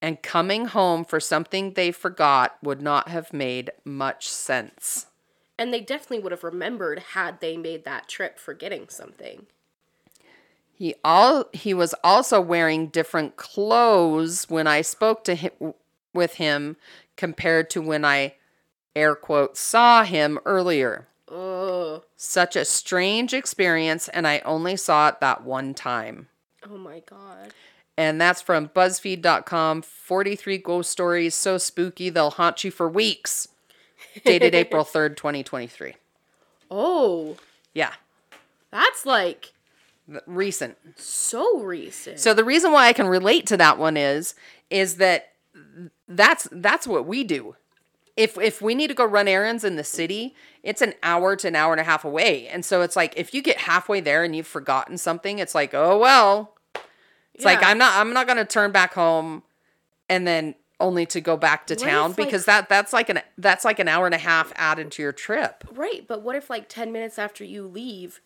[SPEAKER 3] and coming home for something they forgot would not have made much sense.
[SPEAKER 2] And they definitely would have remembered had they made that trip forgetting something.
[SPEAKER 3] He all he was also wearing different clothes when I spoke to him with him compared to when I air quote saw him earlier.
[SPEAKER 2] Oh.
[SPEAKER 3] Such a strange experience and I only saw it that one time.
[SPEAKER 2] Oh my god.
[SPEAKER 3] And that's from BuzzFeed.com. 43 ghost stories so spooky they'll haunt you for weeks. Dated [LAUGHS] April 3rd, 2023.
[SPEAKER 2] Oh.
[SPEAKER 3] Yeah,
[SPEAKER 2] That's like
[SPEAKER 3] recent.
[SPEAKER 2] so recent.
[SPEAKER 3] So the reason why I can relate to that one is is that that's that's what we do. If if we need to go run errands in the city, it's an hour to an hour and a half away. And so it's like if you get halfway there and you've forgotten something, it's like, "Oh well." It's like I'm not I'm not going to turn back home and then only to go back to
[SPEAKER 2] What
[SPEAKER 3] town
[SPEAKER 2] if, like-
[SPEAKER 3] because that that's like an that's like an hour and a half added to your trip.
[SPEAKER 2] Right, but what if like 10 minutes after you leave,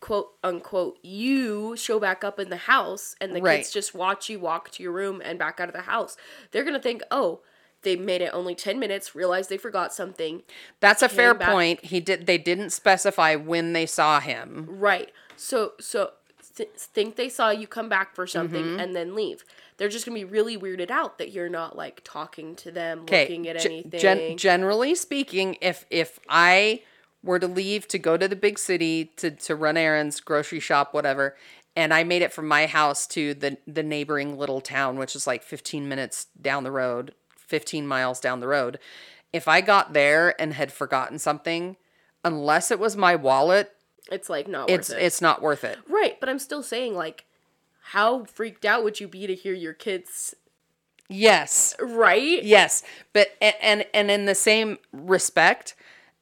[SPEAKER 2] quote unquote, you show back up in the house and the
[SPEAKER 3] Right.
[SPEAKER 2] kids just watch you walk to your room and back out of the house? They're going to think, "Oh, they made it only 10 minutes, realized they forgot something."
[SPEAKER 3] That's a fair
[SPEAKER 2] back-
[SPEAKER 3] point. He did they didn't specify when they saw him.
[SPEAKER 2] Right. So so th- think they saw you come back for something
[SPEAKER 3] Mm-hmm.
[SPEAKER 2] and then leave. They're just going to be really weirded out that you're not like talking to them, looking at anything.
[SPEAKER 3] gen- generally speaking, if if I were to leave to go to the big city to to run errands, grocery shop, whatever, and I made it from my house to the the neighboring little town, which is like 15 minutes down the road, 15 miles down the road. If I got there and had forgotten something, unless it was my wallet,
[SPEAKER 2] it's like not
[SPEAKER 3] it's
[SPEAKER 2] worth it.
[SPEAKER 3] it's not worth it.
[SPEAKER 2] right, but I'm still saying like how freaked out would you be to hear your kids
[SPEAKER 3] Yes.
[SPEAKER 2] right?
[SPEAKER 3] Yes, but and and in the same respect,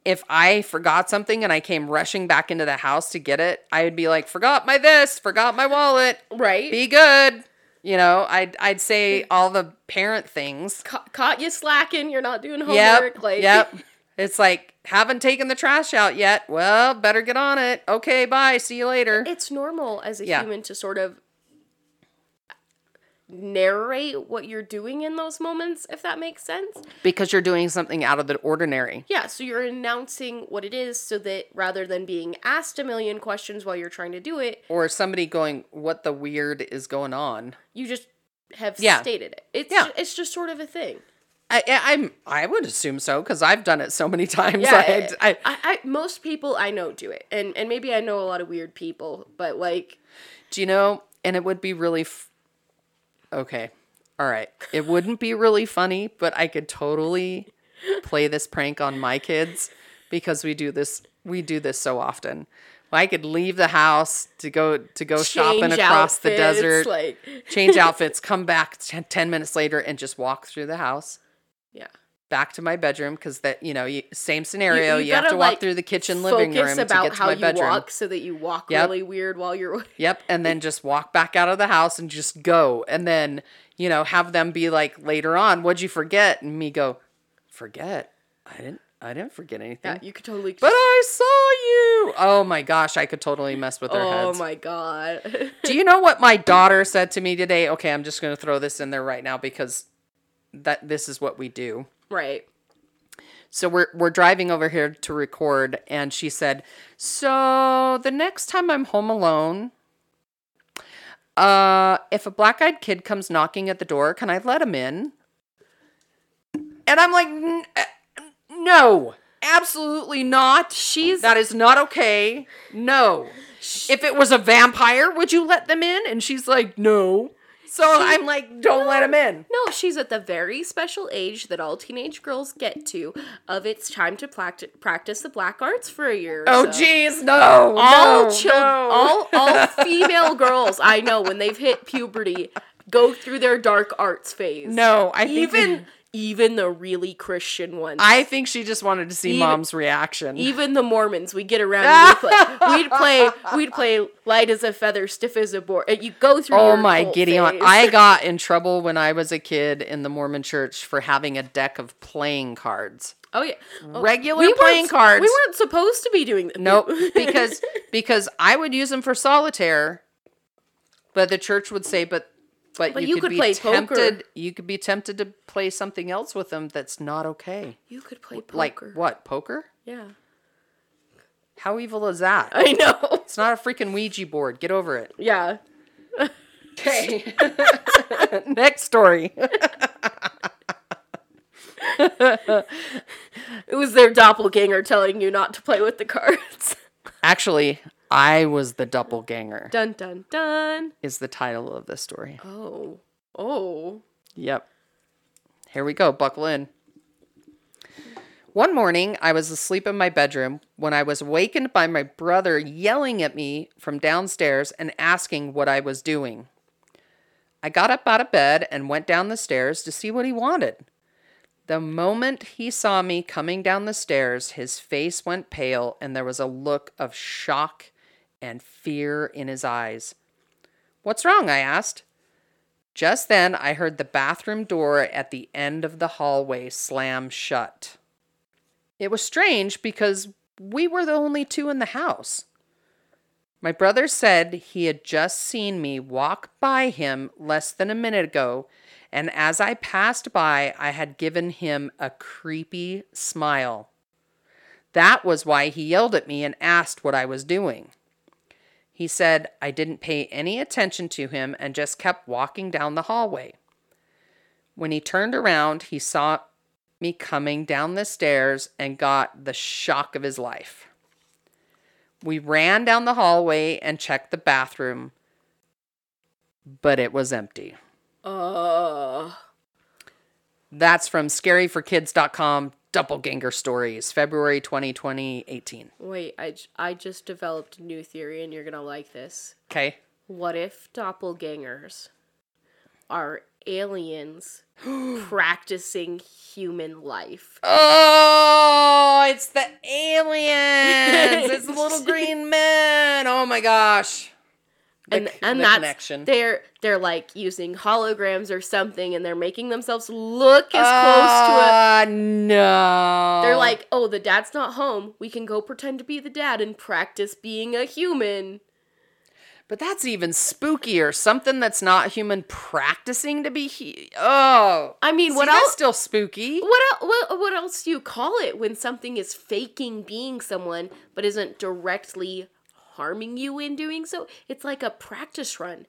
[SPEAKER 3] if I forgot something and I came rushing back into the house to get it, I would be like, "Forgot my this, forgot my wallet.
[SPEAKER 2] Right.
[SPEAKER 3] Be good." You know, I'd I'd say all the parent things.
[SPEAKER 2] Ca- caught you slacking, you're not doing homework
[SPEAKER 3] Yep.
[SPEAKER 2] like
[SPEAKER 3] Yep. [LAUGHS] It's like haven't taken the trash out yet. Well, better get on it. Okay, bye. See you later.
[SPEAKER 2] it's normal as a
[SPEAKER 3] Yeah.
[SPEAKER 2] human to sort of narrate what you're doing in those moments if that makes sense.
[SPEAKER 3] Because you're doing something out of the ordinary.
[SPEAKER 2] Yeah, so you're announcing what it is so that rather than being asked a million questions while you're trying to do it,
[SPEAKER 3] Or somebody going, "What the weird is going on?"
[SPEAKER 2] you just have
[SPEAKER 3] Yeah.
[SPEAKER 2] stated it. It's
[SPEAKER 3] Yeah.
[SPEAKER 2] ju- it's just sort of a thing.
[SPEAKER 3] I, I- I'm I would assume so because I've done it so many [LAUGHS] times.
[SPEAKER 2] Yeah,
[SPEAKER 3] I, I,
[SPEAKER 2] I, I most people I know do it, and and maybe I know a lot of weird people, but like
[SPEAKER 3] Do you know? And it would be really. F- okay. All right. It wouldn't be really funny, but I could totally play this prank on my kids because we do this we do this so often. I could leave the house to go to go shopping
[SPEAKER 2] Change
[SPEAKER 3] across the desert,
[SPEAKER 2] like
[SPEAKER 3] change outfits, come back t- 10 minutes later and just walk through the house
[SPEAKER 2] yeah.
[SPEAKER 3] Back to my bedroom because that you know you, same scenario you, have
[SPEAKER 2] gotta,
[SPEAKER 3] to walk
[SPEAKER 2] like,
[SPEAKER 3] through the kitchen living room to
[SPEAKER 2] about
[SPEAKER 3] get to
[SPEAKER 2] how
[SPEAKER 3] my
[SPEAKER 2] you
[SPEAKER 3] bedroom.
[SPEAKER 2] walk so that you walk
[SPEAKER 3] Yep.
[SPEAKER 2] really weird while you're
[SPEAKER 3] yep and then just walk back out of the house and just go and then you know have them be like later on what'd you forget? And me go forget? I didn't i didn't forget anything.
[SPEAKER 2] yeah, you could totally
[SPEAKER 3] but i saw you! Oh my gosh i could totally mess with their
[SPEAKER 2] Oh
[SPEAKER 3] heads.
[SPEAKER 2] Oh my god.
[SPEAKER 3] do you know what my daughter said to me today? Okay i'm just going to throw this in there right now because that this is what we do
[SPEAKER 2] right.
[SPEAKER 3] So we're we're driving over here to record and she said, "So the next time I'm home alone, uh if a black-eyed kid comes knocking at the door, can I let him in?" And I'm like, uh, "No. Absolutely not.
[SPEAKER 2] She's
[SPEAKER 3] That is not okay. No. If it was a vampire, would you let them in?" And she's like, "No." So I'm like, "Don't let him in."
[SPEAKER 2] No, she's at the very special age that all teenage girls get to of it's time to practice practice the black arts for a year. or
[SPEAKER 3] Oh
[SPEAKER 2] so.
[SPEAKER 3] jeez, no.
[SPEAKER 2] all
[SPEAKER 3] no,
[SPEAKER 2] children,
[SPEAKER 3] no.
[SPEAKER 2] all all [LAUGHS] female girls I know when they've hit puberty go through their dark arts phase.
[SPEAKER 3] No, I think
[SPEAKER 2] even even the really Christian ones.
[SPEAKER 3] I think she just wanted to see
[SPEAKER 2] Even-
[SPEAKER 3] mom's reaction.
[SPEAKER 2] even the Mormons, we get around and we'd [LAUGHS] play, we'd play, we'd play light as a feather, stiff as a board. Uh, you go through.
[SPEAKER 3] oh my Gideon.
[SPEAKER 2] phase.
[SPEAKER 3] I [LAUGHS] got in trouble when I was a kid in the Mormon church for having a deck of playing cards.
[SPEAKER 2] Oh yeah, Oh,
[SPEAKER 3] Regular
[SPEAKER 2] we
[SPEAKER 3] playing cards.
[SPEAKER 2] We weren't supposed to be doing that.
[SPEAKER 3] Nope, [LAUGHS] because because I would use them for solitaire, but the church would say, but but,
[SPEAKER 2] But
[SPEAKER 3] you,
[SPEAKER 2] you
[SPEAKER 3] could,
[SPEAKER 2] could
[SPEAKER 3] be
[SPEAKER 2] play poker.
[SPEAKER 3] tempted. You could be tempted to play something else with them that's not okay.
[SPEAKER 2] you could play poker.
[SPEAKER 3] Like what? Poker?
[SPEAKER 2] Yeah,
[SPEAKER 3] How evil is that? [LAUGHS]
[SPEAKER 2] I know.
[SPEAKER 3] It's not a freaking Ouija board. Get over it.
[SPEAKER 2] Yeah.
[SPEAKER 3] Okay. [LAUGHS] [LAUGHS] Next story.
[SPEAKER 2] It was their doppelganger telling you not to play with the cards.
[SPEAKER 3] Actually, I was the doppelganger.
[SPEAKER 2] dun dun dun.
[SPEAKER 3] Is the title of this story.
[SPEAKER 2] Oh. Oh.
[SPEAKER 3] Yep. Here we go. Buckle in. One morning, I was asleep in my bedroom when I was awakened by my brother yelling at me from downstairs and asking what I was doing. I got up out of bed and went down the stairs to see what he wanted. The moment he saw me coming down the stairs, his face went pale and there was a look of shock and fear in his eyes. What's wrong? I asked. Just then, I heard the bathroom door at the end of the hallway slam shut. It was strange because we were the only two in the house. My brother said he had just seen me walk by him less than a minute ago, and as I passed by, I had given him a creepy smile. That was why he yelled at me and asked what I was doing. He said I didn't pay any attention to him and just kept walking down the hallway. When he turned around, he saw me coming down the stairs and got the shock of his life. We ran down the hallway and checked the bathroom, but it was empty.
[SPEAKER 2] Uh.
[SPEAKER 3] That's from scaryforkids.com Doppelganger Stories, February 2020, 18.
[SPEAKER 2] Wait, I just developed a new theory and you're gonna like this.
[SPEAKER 3] Okay.
[SPEAKER 2] What if doppelgangers are aliens [GASPS] practicing human life?
[SPEAKER 3] Oh, it's the [LAUGHS] aliens. it's the little green men. Oh my gosh. The
[SPEAKER 2] and
[SPEAKER 3] c-
[SPEAKER 2] and
[SPEAKER 3] the
[SPEAKER 2] that's
[SPEAKER 3] connection.
[SPEAKER 2] they're they're like using holograms or something and they're making themselves look as close to a
[SPEAKER 3] Ah, no.
[SPEAKER 2] they're like oh the dad's not home we can go pretend to be the dad and practice being a human
[SPEAKER 3] but that's even spookier. Something that's not human practicing to be. He- oh,
[SPEAKER 2] i mean
[SPEAKER 3] See,
[SPEAKER 2] what else
[SPEAKER 3] still spooky.
[SPEAKER 2] what, el- what what else do you call it when something is faking being someone but isn't directly harming you in doing so it's like a practice run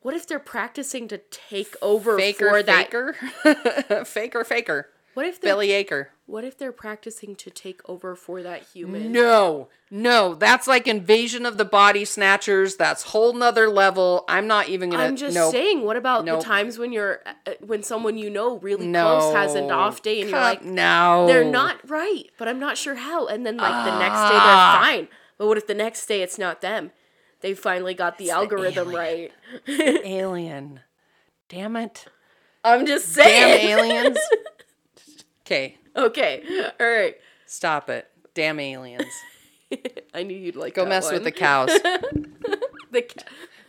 [SPEAKER 2] what if they're practicing to take over
[SPEAKER 3] Faker,
[SPEAKER 2] for that
[SPEAKER 3] faker, [LAUGHS] faker, faker.
[SPEAKER 2] What if they're
[SPEAKER 3] Billy Aker.
[SPEAKER 2] What if they're practicing to take over for that human?
[SPEAKER 3] No, no, that's like Invasion of the Body Snatchers. That's whole nother level. I'm not even gonna.
[SPEAKER 2] I'm just
[SPEAKER 3] nope.
[SPEAKER 2] saying. What about
[SPEAKER 3] Nope.
[SPEAKER 2] the times when you're uh, when someone you know really close has an off day and you're like,
[SPEAKER 3] no,
[SPEAKER 2] they're not right, but I'm not sure how. And then like the next day
[SPEAKER 3] Ah.
[SPEAKER 2] they're fine. But what if the next day it's not them? They finally got the algorithm right. [LAUGHS]
[SPEAKER 3] alien. Damn it.
[SPEAKER 2] I'm just
[SPEAKER 3] Damn
[SPEAKER 2] saying.
[SPEAKER 3] aliens. [LAUGHS] Okay,
[SPEAKER 2] okay. All right.
[SPEAKER 3] stop it. Damn aliens. [LAUGHS]
[SPEAKER 2] I knew you'd like
[SPEAKER 3] Go mess
[SPEAKER 2] one.
[SPEAKER 3] with the cows.
[SPEAKER 2] The ca-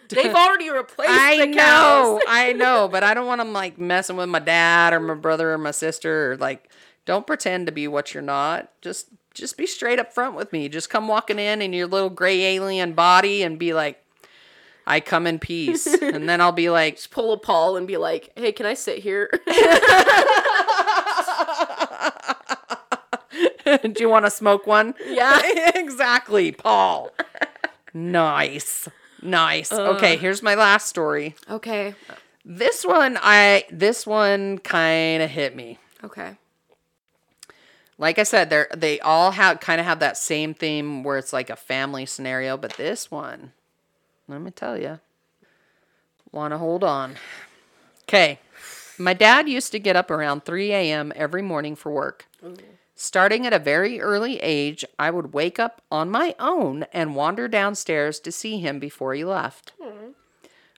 [SPEAKER 2] They've already replaced
[SPEAKER 3] I
[SPEAKER 2] the
[SPEAKER 3] know. I know, but I don't want them like messing with my dad or my brother or my sister or like. Don't pretend to be what you're not. Just, just be straight up front with me. Just come walking in in your little gray alien body and be like, "I come in peace," [LAUGHS] and then I'll be like, just
[SPEAKER 2] Pull a Paul and be like, "Hey, can I sit here?" [LAUGHS] [LAUGHS]
[SPEAKER 3] "Do you want to smoke one?"
[SPEAKER 2] Yeah.
[SPEAKER 3] exactly, Paul. nice, nice. Uh. okay, here's my last story.
[SPEAKER 2] okay.
[SPEAKER 3] This one, I this one kind of hit me.
[SPEAKER 2] Okay.
[SPEAKER 3] Like I said, they're they all have kind of have that same theme where it's like a family scenario, but this one, let me tell you, want to hold on. Okay, my dad used to get up around 3 a.m. every morning for work. Starting at a very early age, I would wake up on my own and wander downstairs to see him before he left.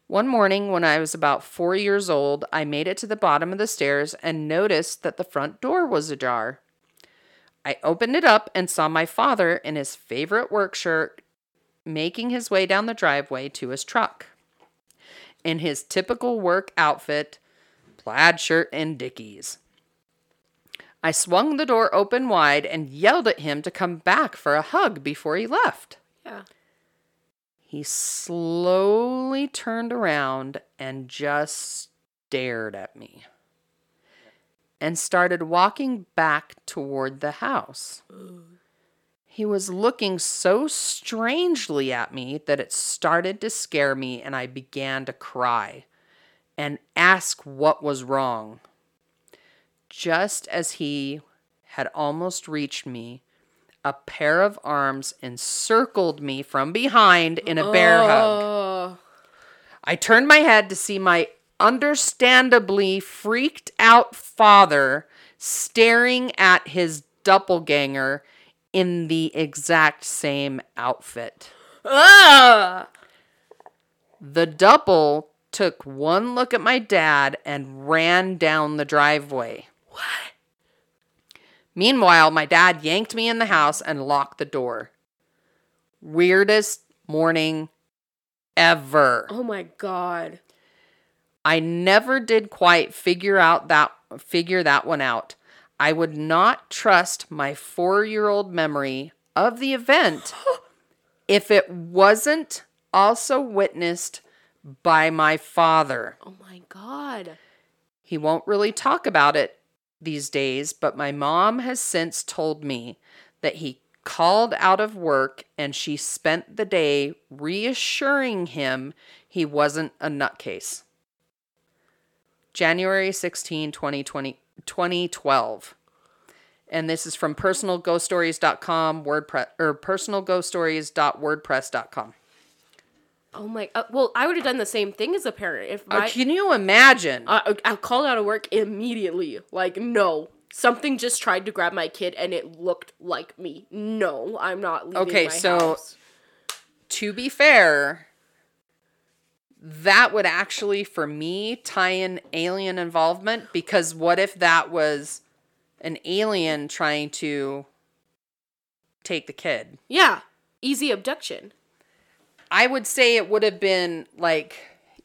[SPEAKER 3] One morning, when I was about four years old, I made it to the bottom of the stairs and noticed that the front door was ajar. I opened it up and saw my father in his favorite work shirt making his way down the driveway to his truck. In his typical work outfit, plaid shirt and dickies. I swung the door open wide and yelled at him to come back for a hug before he left.
[SPEAKER 2] Yeah.
[SPEAKER 3] He slowly turned around and just stared at me and started walking back toward the house. He was looking so strangely at me that it started to scare me and I began to cry and ask what was wrong. Just as he had almost reached me, a pair of arms encircled me from behind in a bear hug.
[SPEAKER 2] Oh.
[SPEAKER 3] I turned my head to see my understandably freaked out father staring at his doppelganger in the exact same outfit.
[SPEAKER 2] Ah.
[SPEAKER 3] The double took one look at my dad and ran down the driveway. What? Meanwhile, my dad yanked me in the house and locked the door. Weirdest morning ever.
[SPEAKER 2] Oh my god.
[SPEAKER 3] I never did quite figure out that figure that one out. I would not trust my 4-year-old memory of the event [GASPS] if it wasn't also witnessed by my father.
[SPEAKER 2] Oh my god.
[SPEAKER 3] He won't really talk about it these days, but my mom has since told me that he called out of work and she spent the day reassuring him he wasn't a nutcase. January 16, 2020, 2012. And this is from personalghoststories.com, WordPress, or personalghoststories.wordpress.com.
[SPEAKER 2] Oh my. Uh, well, I would have done the same thing as a parent if
[SPEAKER 3] Uh, can you imagine?
[SPEAKER 2] I, I called out of work immediately. Like, no. Something just tried to grab my kid and it looked like me. No, I'm not leaving
[SPEAKER 3] Okay,
[SPEAKER 2] my
[SPEAKER 3] so-
[SPEAKER 2] house.
[SPEAKER 3] to be fair, that would actually, for me, tie in alien involvement because what if that was an alien trying to take the kid?
[SPEAKER 2] Yeah. Easy abduction.
[SPEAKER 3] I would say it would have been like,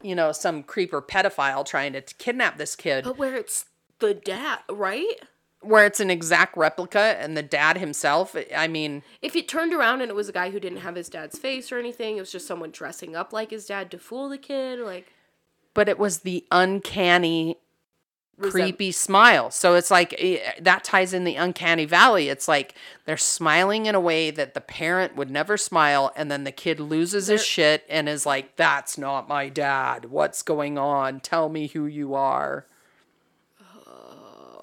[SPEAKER 3] you know, some creeper pedophile trying to kidnap this kid,
[SPEAKER 2] But where it's the dad, right?
[SPEAKER 3] Where it's an exact replica and the dad himself. I mean,
[SPEAKER 2] If it turned around and it was a guy who didn't have his dad's face or anything, it was just someone dressing up like his dad to fool the kid, like
[SPEAKER 3] but it was the uncanny creepy smile. So it's like eh, that ties in the uncanny valley. It's like they're smiling in a way that the parent would never smile, and then the kid loses his
[SPEAKER 2] They're-
[SPEAKER 3] shit and is like, "That's not my dad. What's going on? Tell me who you are."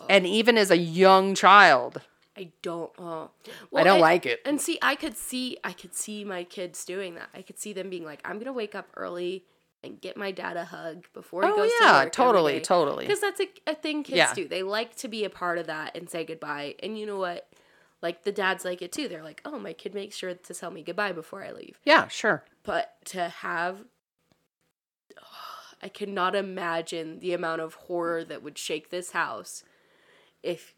[SPEAKER 3] And even as a young child.
[SPEAKER 2] I don't. Oh.
[SPEAKER 3] I don't
[SPEAKER 2] and-
[SPEAKER 3] like it.
[SPEAKER 2] And see, I could see, I could see my kids doing that. I could see them being like, "I'm gonna wake up early and get my dad a hug before he
[SPEAKER 3] Oh,
[SPEAKER 2] goes to
[SPEAKER 3] yeah,
[SPEAKER 2] work."
[SPEAKER 3] totally, totally.
[SPEAKER 2] Because that's a, a thing kids
[SPEAKER 3] Yeah.
[SPEAKER 2] do. They like to be a part of that and say goodbye. And you know what? Like the dads like it too. They're like, "Oh, my kid makes sure to tell me goodbye before I leave."
[SPEAKER 3] Yeah, sure.
[SPEAKER 2] But to have, [SIGHS] I cannot imagine the amount of horror that would shake this house if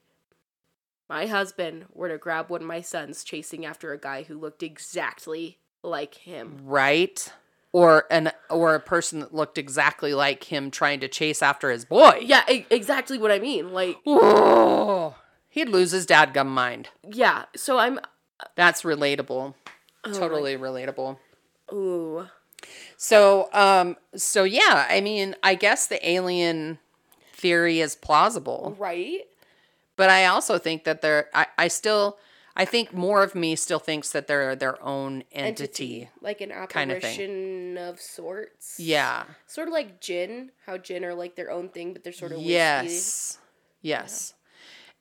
[SPEAKER 2] my husband were to grab one of my sons chasing after a guy who looked exactly like him.
[SPEAKER 3] Right? Or an or a person that looked exactly like him trying to chase after his boy.
[SPEAKER 2] Yeah, e- exactly what I mean. Like,
[SPEAKER 3] Oh, he'd lose his dadgum mind.
[SPEAKER 2] yeah. So I'm,
[SPEAKER 3] That's relatable.
[SPEAKER 2] Oh
[SPEAKER 3] totally relatable.
[SPEAKER 2] ooh,
[SPEAKER 3] So, um, so yeah, I mean, I guess the alien theory is plausible,
[SPEAKER 2] right?
[SPEAKER 3] But I also think that they're, I, I still, I think more of me still thinks that they're their own entity.
[SPEAKER 2] like an
[SPEAKER 3] kind of thing.
[SPEAKER 2] of sorts.
[SPEAKER 3] Yeah.
[SPEAKER 2] Sort of like jinn, how jinn are like their own thing, but they're sort of whiskey.
[SPEAKER 3] Yes. Yes.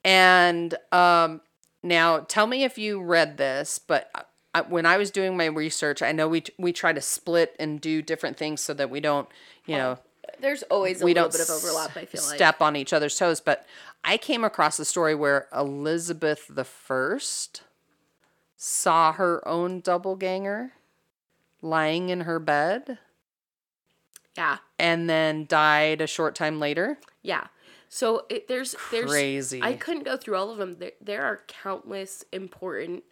[SPEAKER 3] And um, now tell me if you read this, but I, when I was doing my research, I know we we try to split and do different things so that we don't, you know,
[SPEAKER 2] There's always a
[SPEAKER 3] we
[SPEAKER 2] little
[SPEAKER 3] don't
[SPEAKER 2] bit of overlap. I feel like.
[SPEAKER 3] step on each other's toes. But I came across a story where Elizabeth the First saw her own doppelganger lying in her bed
[SPEAKER 2] Yeah,
[SPEAKER 3] and then died a short time later.
[SPEAKER 2] yeah. So it, there's there's
[SPEAKER 3] Crazy.
[SPEAKER 2] I couldn't go through all of them. There, there are countless important,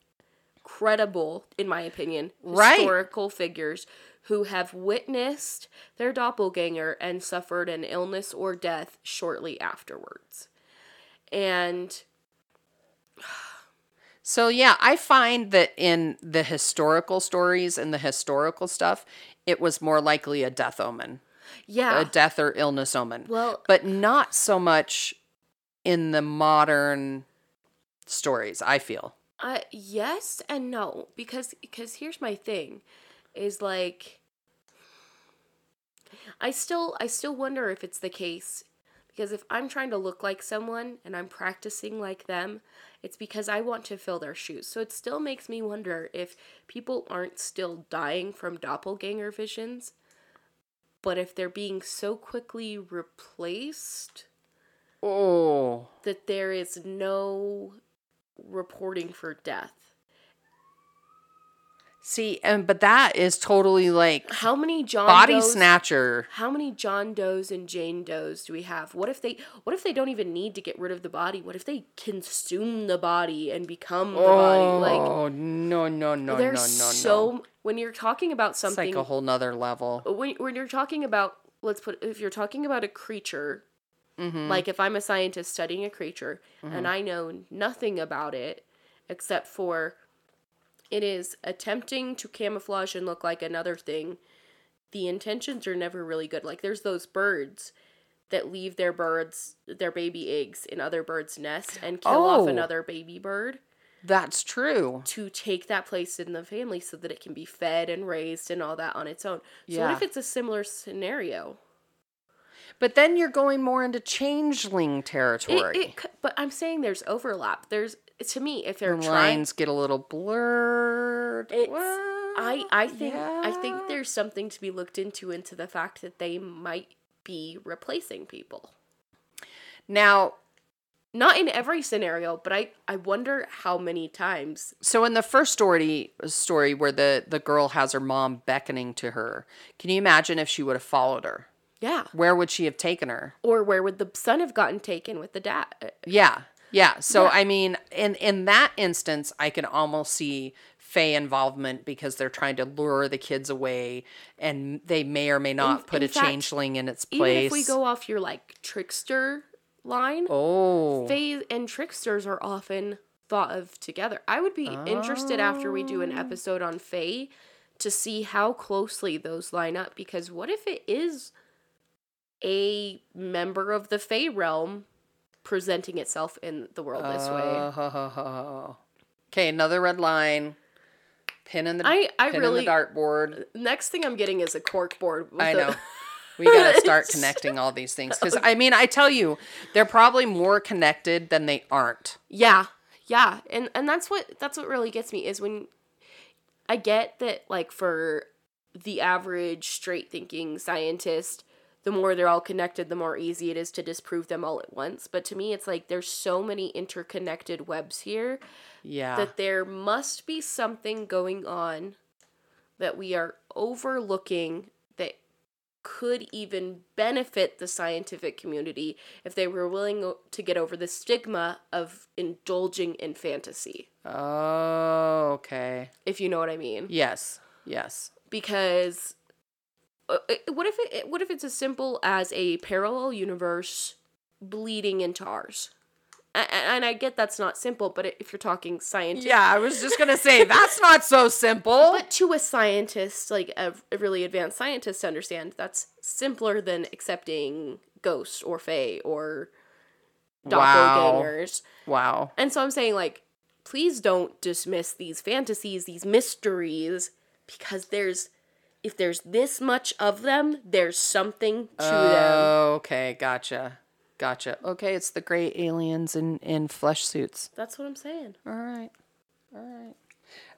[SPEAKER 2] credible, in my opinion,
[SPEAKER 3] Right.
[SPEAKER 2] historical figures who have witnessed their doppelganger and suffered an illness or death shortly afterwards. And [SIGHS]
[SPEAKER 3] So yeah, I find that in the historical stories and the historical stuff, it was more likely a death omen,
[SPEAKER 2] yeah,
[SPEAKER 3] a death or illness omen.
[SPEAKER 2] Well-
[SPEAKER 3] but not so much in the modern stories. I feel.
[SPEAKER 2] Uh, yes and no because because here's my thing is like I still I still wonder if it's the case because if I'm trying to look like someone and I'm practicing like them it's because I want to fill their shoes. So it still makes me wonder if people aren't still dying from doppelganger visions but if they're being so quickly replaced
[SPEAKER 3] Oh,
[SPEAKER 2] that there is no reporting for death.
[SPEAKER 3] See, and but that is totally like
[SPEAKER 2] How many John
[SPEAKER 3] body
[SPEAKER 2] Does,
[SPEAKER 3] snatcher.
[SPEAKER 2] How many John Does and Jane Does do we have? What if they what if they don't even need to get rid of the body? What if they consume the body and become the body? Like
[SPEAKER 3] Oh no no no no no
[SPEAKER 2] so when you're talking about
[SPEAKER 3] it's
[SPEAKER 2] something
[SPEAKER 3] like a whole nother level.
[SPEAKER 2] when when you're talking about let's put if you're talking about a creature
[SPEAKER 3] Mm-hmm.
[SPEAKER 2] like if i'm a scientist studying a creature and i know nothing about it except for it is attempting to camouflage and look like another thing the intentions are never really good like there's those birds that leave their birds their baby eggs in other birds nests and kill
[SPEAKER 3] Oh.
[SPEAKER 2] off another baby bird
[SPEAKER 3] That's true.
[SPEAKER 2] to take that place in the family so that it can be fed and raised and all that on its own. So what if it's a similar scenario?
[SPEAKER 3] But then you're going more into changeling territory.
[SPEAKER 2] it, c- but I'm saying there's overlap. There's to me if they're
[SPEAKER 3] the
[SPEAKER 2] trying.
[SPEAKER 3] lines get a little blurred.
[SPEAKER 2] It's, I I think I think there's something to be looked into into the fact that they might be replacing people.
[SPEAKER 3] now.
[SPEAKER 2] Not in every scenario, but I I wonder how many times.
[SPEAKER 3] So in the first story, story where the the girl has her mom beckoning to her, can you imagine if she would have followed her?
[SPEAKER 2] Yeah.
[SPEAKER 3] Where would she have taken her?
[SPEAKER 2] Or where would the son have gotten taken with the dad?
[SPEAKER 3] Yeah, yeah. So
[SPEAKER 2] Yeah.
[SPEAKER 3] I mean, in in that instance, I can almost see Fae involvement because they're trying to lure the kids away, and they may or may not
[SPEAKER 2] In-
[SPEAKER 3] put
[SPEAKER 2] in
[SPEAKER 3] a
[SPEAKER 2] fact,
[SPEAKER 3] changeling in its place.
[SPEAKER 2] Even if we go off your like trickster line,
[SPEAKER 3] oh,
[SPEAKER 2] Fays and tricksters are often thought of together. I would be interested after we do
[SPEAKER 3] Oh.
[SPEAKER 2] an episode on Fae to see how closely those line up because what if it is a member of the Fae realm presenting itself in the world this way?
[SPEAKER 3] Oh. Okay, another red line. Pin in the
[SPEAKER 2] I- I
[SPEAKER 3] pin
[SPEAKER 2] really-
[SPEAKER 3] in the dartboard.
[SPEAKER 2] Next thing I'm getting is a cork board. With
[SPEAKER 3] I know. We got to [LAUGHS] start connecting all these things because I mean, I tell you, they're probably more connected than they aren't.
[SPEAKER 2] Yeah, yeah, and and that's what that's what really gets me is when I get that like for the average straight thinking scientist, the more they're all connected, the more easy it is to disprove them all at once. But to me, it's like there's so many interconnected webs here
[SPEAKER 3] Yeah.
[SPEAKER 2] that there must be something going on that we are overlooking that could even benefit the scientific community if they were willing to get over the stigma of indulging in fantasy,
[SPEAKER 3] oh, okay.
[SPEAKER 2] if you know what I mean.
[SPEAKER 3] Yes. Yes.
[SPEAKER 2] Because Uh, uh, what if it what if it's as simple as a parallel universe bleeding into ours? And I get that's not simple, but if you're talking scientific
[SPEAKER 3] Yeah, I was just gonna say that's not so simple.
[SPEAKER 2] But to a scientist, like a, a really advanced scientist, to understand that's simpler than accepting ghosts or fae or
[SPEAKER 3] Wow.
[SPEAKER 2] doppelgangers.
[SPEAKER 3] wow.
[SPEAKER 2] And so I'm saying, like, please don't dismiss these fantasies, these mysteries, because there's if there's this much of them, there's something to them.
[SPEAKER 3] Oh, okay, gotcha. Gotcha. Okay, it's the gray aliens in, in flesh suits.
[SPEAKER 2] That's what I'm saying.
[SPEAKER 3] All right. All right.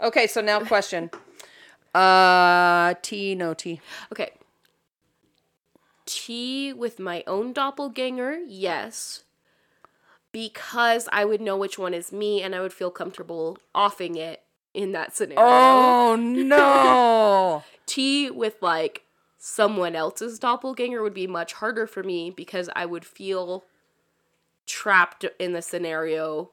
[SPEAKER 3] Okay, so now question. [LAUGHS] Uh T no T.
[SPEAKER 2] Okay. Tea with my own doppelganger, yes. Because I would know which one is me and I would feel comfortable offing it in that scenario.
[SPEAKER 3] Oh no. [LAUGHS]
[SPEAKER 2] Tea with like someone else's doppelganger would be much harder for me because I would feel trapped in the scenario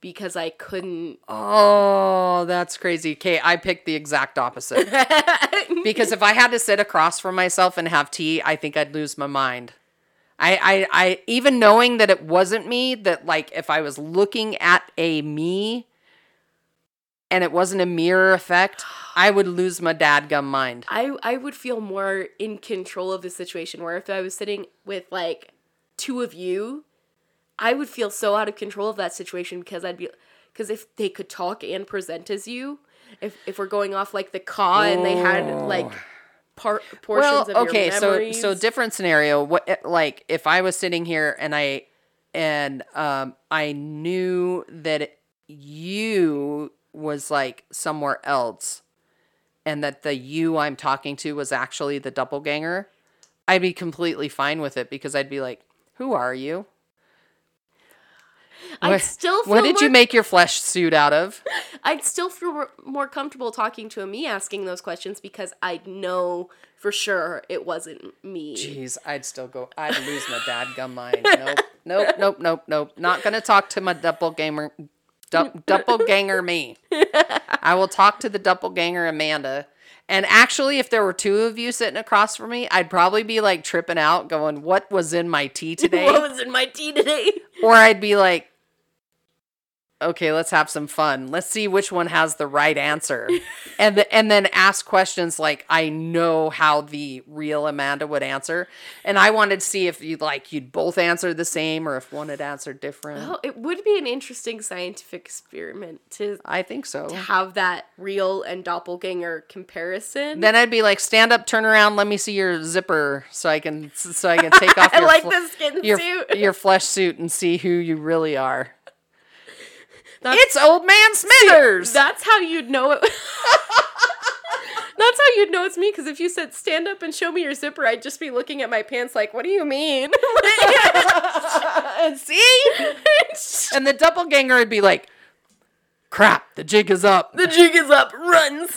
[SPEAKER 2] because I couldn't
[SPEAKER 3] oh, that's crazy. Okay, I picked the exact opposite. [LAUGHS] because if I had to sit across from myself and have tea, I think I'd lose my mind. I, I, I, even knowing that it wasn't me, that like if I was looking at a me and it wasn't a mirror effect, I would lose my dadgum mind.
[SPEAKER 2] I I would feel more in control of the situation where if I was sitting with like two of you, I would feel so out of control of that situation because I'd be because if they could talk and present as you, if if we're going off like the caw and they had like part portions
[SPEAKER 3] well,
[SPEAKER 2] of
[SPEAKER 3] okay, so so different scenario. What eh, like if I was sitting here and I and um I knew that you was like somewhere else and that the you I'm talking to was actually the doppelganger, I'd be completely fine with it because I'd be like, "Who are you?
[SPEAKER 2] I'd still feel
[SPEAKER 3] What did you make your flesh suit out of?" [LAUGHS]
[SPEAKER 2] I'd still feel more- more comfortable talking to a me asking those questions because I'd know for sure it wasn't me.
[SPEAKER 3] Jeez, I'd still go. I'd lose my dadgum mind. Nope, [LAUGHS] nope, nope, nope, nope. Not gonna talk to my doppelganger, du- doppelganger me. [LAUGHS] I will talk to the doppelganger Amanda. And actually, if there were two of you sitting across from me, I'd probably be like tripping out, going, "What was in my tea [LAUGHS] today?"
[SPEAKER 2] What was in my tea today?
[SPEAKER 3] or I'd be like, "Okay, let's have some fun. Let's see which one has the right answer," [LAUGHS] and the, and then ask questions like I know how the real Amanda would answer, and I wanted to see if you like you'd both answer the same or if one had answered different.
[SPEAKER 2] Oh, it would be an interesting scientific experiment to
[SPEAKER 3] I think so.
[SPEAKER 2] To have that real and doppelganger comparison.
[SPEAKER 3] Then I'd be like, stand up, turn around, let me see your zipper, so I can so I can take off [LAUGHS]
[SPEAKER 2] I
[SPEAKER 3] your
[SPEAKER 2] like
[SPEAKER 3] fle-
[SPEAKER 2] the skin
[SPEAKER 3] your
[SPEAKER 2] suit.
[SPEAKER 3] your flesh suit and see who you really are.
[SPEAKER 2] That's-
[SPEAKER 3] It's old man Smithers.
[SPEAKER 2] That's how you'd know it. [LAUGHS] That's how you'd know it's me. Because if you said stand up and show me your zipper, I'd just be looking at my pants like, "What do you mean?" [LAUGHS]
[SPEAKER 3] see? [LAUGHS] and the doppelganger would be like, crap, the jig is up.
[SPEAKER 2] the jig is up. Runs.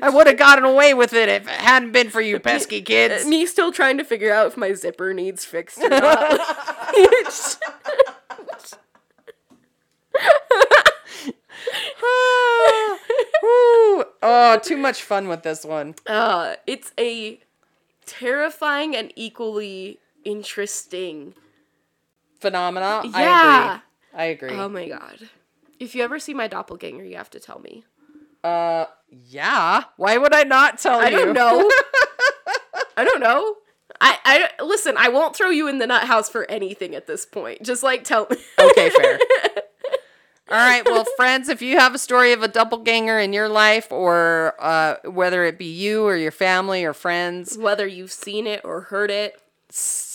[SPEAKER 3] I would have gotten away with it if it hadn't been for you pesky kids.
[SPEAKER 2] me still trying to figure out if my zipper needs fixed or not.
[SPEAKER 3] Woo. Oh, too much fun with this one.
[SPEAKER 2] uh, it's a terrifying and equally interesting.
[SPEAKER 3] Phenomena.
[SPEAKER 2] Yeah.
[SPEAKER 3] I agree. I agree.
[SPEAKER 2] Oh my god. If you ever see my doppelganger, you have to tell me.
[SPEAKER 3] uh, yeah. Why would I not tell
[SPEAKER 2] I
[SPEAKER 3] you?
[SPEAKER 2] I don't know. [LAUGHS] I don't know. I, I listen. I won't throw you in the nut house for anything at this point. Just like tell me.
[SPEAKER 3] okay, fair. [LAUGHS] All right, well, friends, if you have a story of a doppelganger in your life, or uh, whether it be you or your family or friends,
[SPEAKER 2] Whether you've seen it or heard it.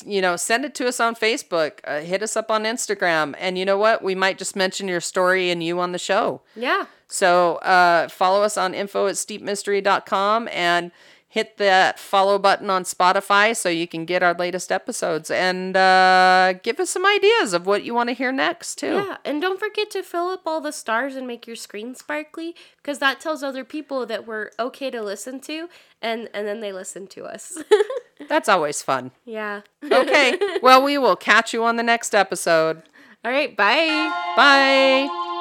[SPEAKER 3] you know, send it to us on Facebook. Uh, hit us up on Instagram, and you know what? We might just mention your story and you on the show.
[SPEAKER 2] Yeah.
[SPEAKER 3] So uh, follow us on info at steepmystery.com and hit that follow button on Spotify so you can get our latest episodes and uh, give us some ideas of what you want to hear next, too.
[SPEAKER 2] Yeah, and don't forget to fill up all the stars and make your screen sparkly because that tells other people that we're okay to listen to, and and then they listen to us. [LAUGHS]
[SPEAKER 3] That's always fun.
[SPEAKER 2] yeah.
[SPEAKER 3] Okay, well, we will catch you on the next episode.
[SPEAKER 2] All right. Bye.
[SPEAKER 3] Bye.